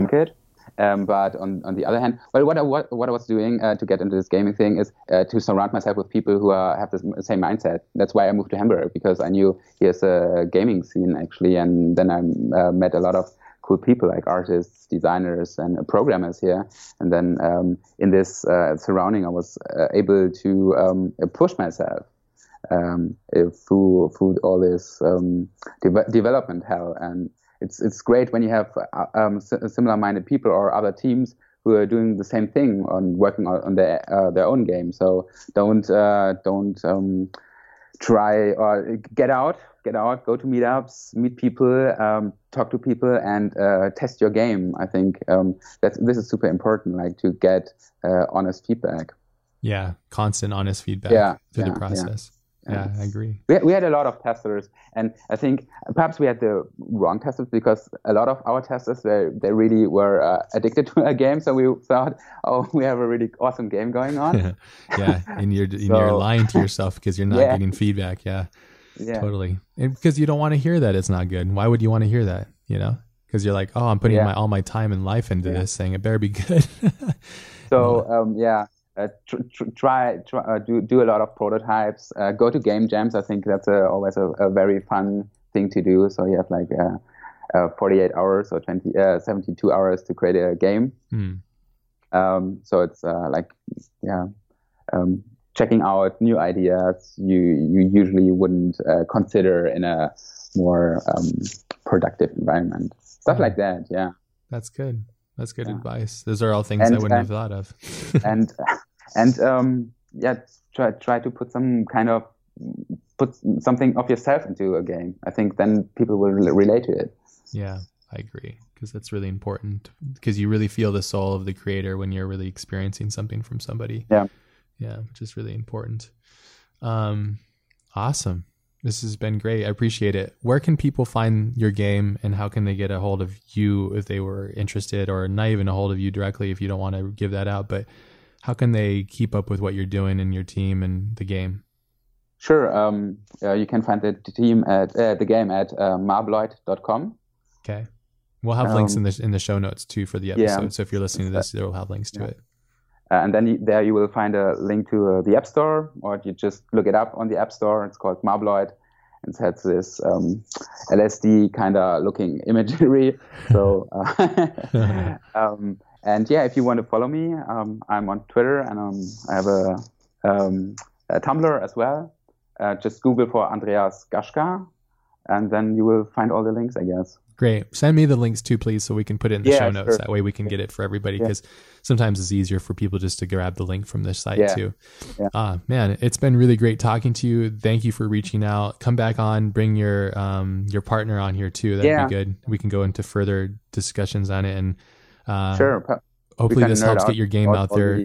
B: market. Um, but on, on the other hand, well, what I, what, what I was doing uh, to get into this gaming thing is uh, to surround myself with people who are, have the same mindset. That's why I moved to Hamburg because I knew here's a gaming scene actually, and then I uh, met a lot of cool people like artists, designers, and programmers here. And then um, in this uh, surrounding, I was uh, able to um, push myself um, through through all this um, de- development hell. And it's it's great when you have uh, um, si- similar-minded people or other teams who are doing the same thing on working on, on their uh, their own game. So don't uh, don't um, try or get out, get out, go to meetups, meet people, um, talk to people, and uh, test your game. I think um, that's this is super important, like to get uh, honest feedback.
A: Yeah, constant, honest feedback
B: Yeah,
A: through
B: yeah,
A: the process. Yeah, I agree.
B: We, we had a lot of testers, and I think perhaps we had the wrong testers because a lot of our testers they, they really were uh, addicted to a game. So we thought, oh, we have a really awesome game going on.
A: yeah, and you're and you're lying to yourself because you're not
B: Yeah.
A: getting feedback. Yeah,
B: yeah,
A: totally. And because you don't want to hear that it's not good. Why would you want to hear that? You know, because you're like, oh, I'm putting
B: Yeah.
A: my all my time and life into
B: Yeah.
A: this thing. It better be good.
B: So um, yeah, uh, tr- tr- try, try uh, do do a lot of prototypes. Uh, go to game jams. I think that's a, always a, a very fun thing to do. So you have like uh, uh, 48 hours or 20, uh, 72 hours to create a game.
A: Hmm.
B: Um, so it's uh, like yeah, um, checking out new ideas you you usually wouldn't uh, consider in a more um, productive environment. Stuff like that. Yeah.
A: That's good. That's good
B: Yeah.
A: advice. Those are all things I wouldn't
B: uh,
A: have thought of.
B: and and um, yeah, try try to put some kind of put something of yourself into a game. I think then people will relate to it.
A: yeah, I agree because that's really important because you really feel the soul of the creator when you're really experiencing something from somebody.
B: Yeah.
A: Yeah, which is really important. Um, awesome. This has been great. I appreciate it. Where can people find your game and how can they get a hold of you if they were interested or not even a hold of you directly if you don't want to give that out, but how can they keep up with what you're doing and your team and the game?
B: Sure. Um, uh, you can find the team at uh, the game at uh, marbloid.com.
A: Okay. We'll have um, links in the in the show notes too for the episode. Yeah, so if you're listening to this, there will have links to yeah. it.
B: Uh, and then you, there you will find a link to uh, the App Store, or you just look it up on the App Store. It's called Marbloid. And it has this um, LSD kind of looking imagery. So, uh, um, and yeah, if you want to follow me, um, I'm on Twitter and um, I have a, um, a Tumblr as well. Uh, just Google for Andreas Gaschka, and then you will find all the links, I guess.
A: Great. Send me the links too, please, so we can put it in the yeah, show notes. Sure. That way we can get it for everybody because yeah. sometimes it's easier for people just to grab the link from this site yeah. too. Yeah. Uh, man, it's been really great talking to you. Thank you for reaching out. Come back on, bring your um, your partner on here too. That'd be good. We can go into further discussions on it and uh,
B: sure.
A: Hopefully, this helps get your game out there.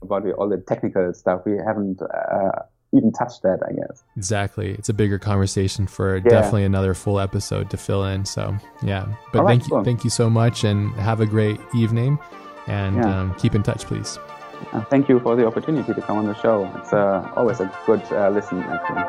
B: About all the technical stuff we haven't uh, even touch that, I guess.
A: Exactly. It's a bigger conversation for yeah. definitely another full episode to fill in. So yeah. But thank you thank you so much and have a great evening and yeah. um, keep in touch please.
B: Uh, thank you for the opportunity to come on the show. It's uh, always a good uh, listen, actually.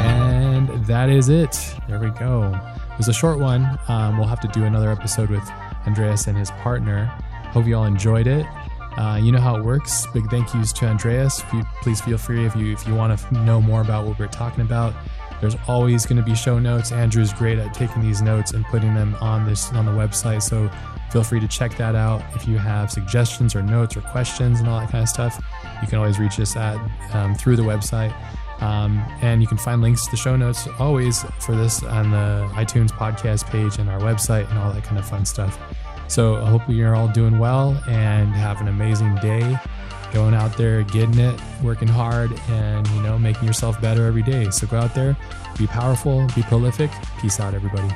A: And that is it. There we go. It was a short one. Um, we'll have to do another episode with Andreas and his partner. Hope you all enjoyed it. Uh, you know how it works. Big thank yous to Andreas. You, please feel free if you if you want to know more about what we're talking about. There's always going to be show notes. Andrew's great at taking these notes and putting them on this on the website. So feel free to check that out. If you have suggestions or notes or questions and all that kind of stuff, you can always reach us at um, through the website. Um, and you can find links to the show notes always for this on the iTunes podcast page and our website and all that kind of fun stuff. So I hope you're all doing well and have an amazing day. Going out there, getting it, working hard, and you know, making yourself better every day. So go out there, be powerful, be prolific. Peace out, everybody.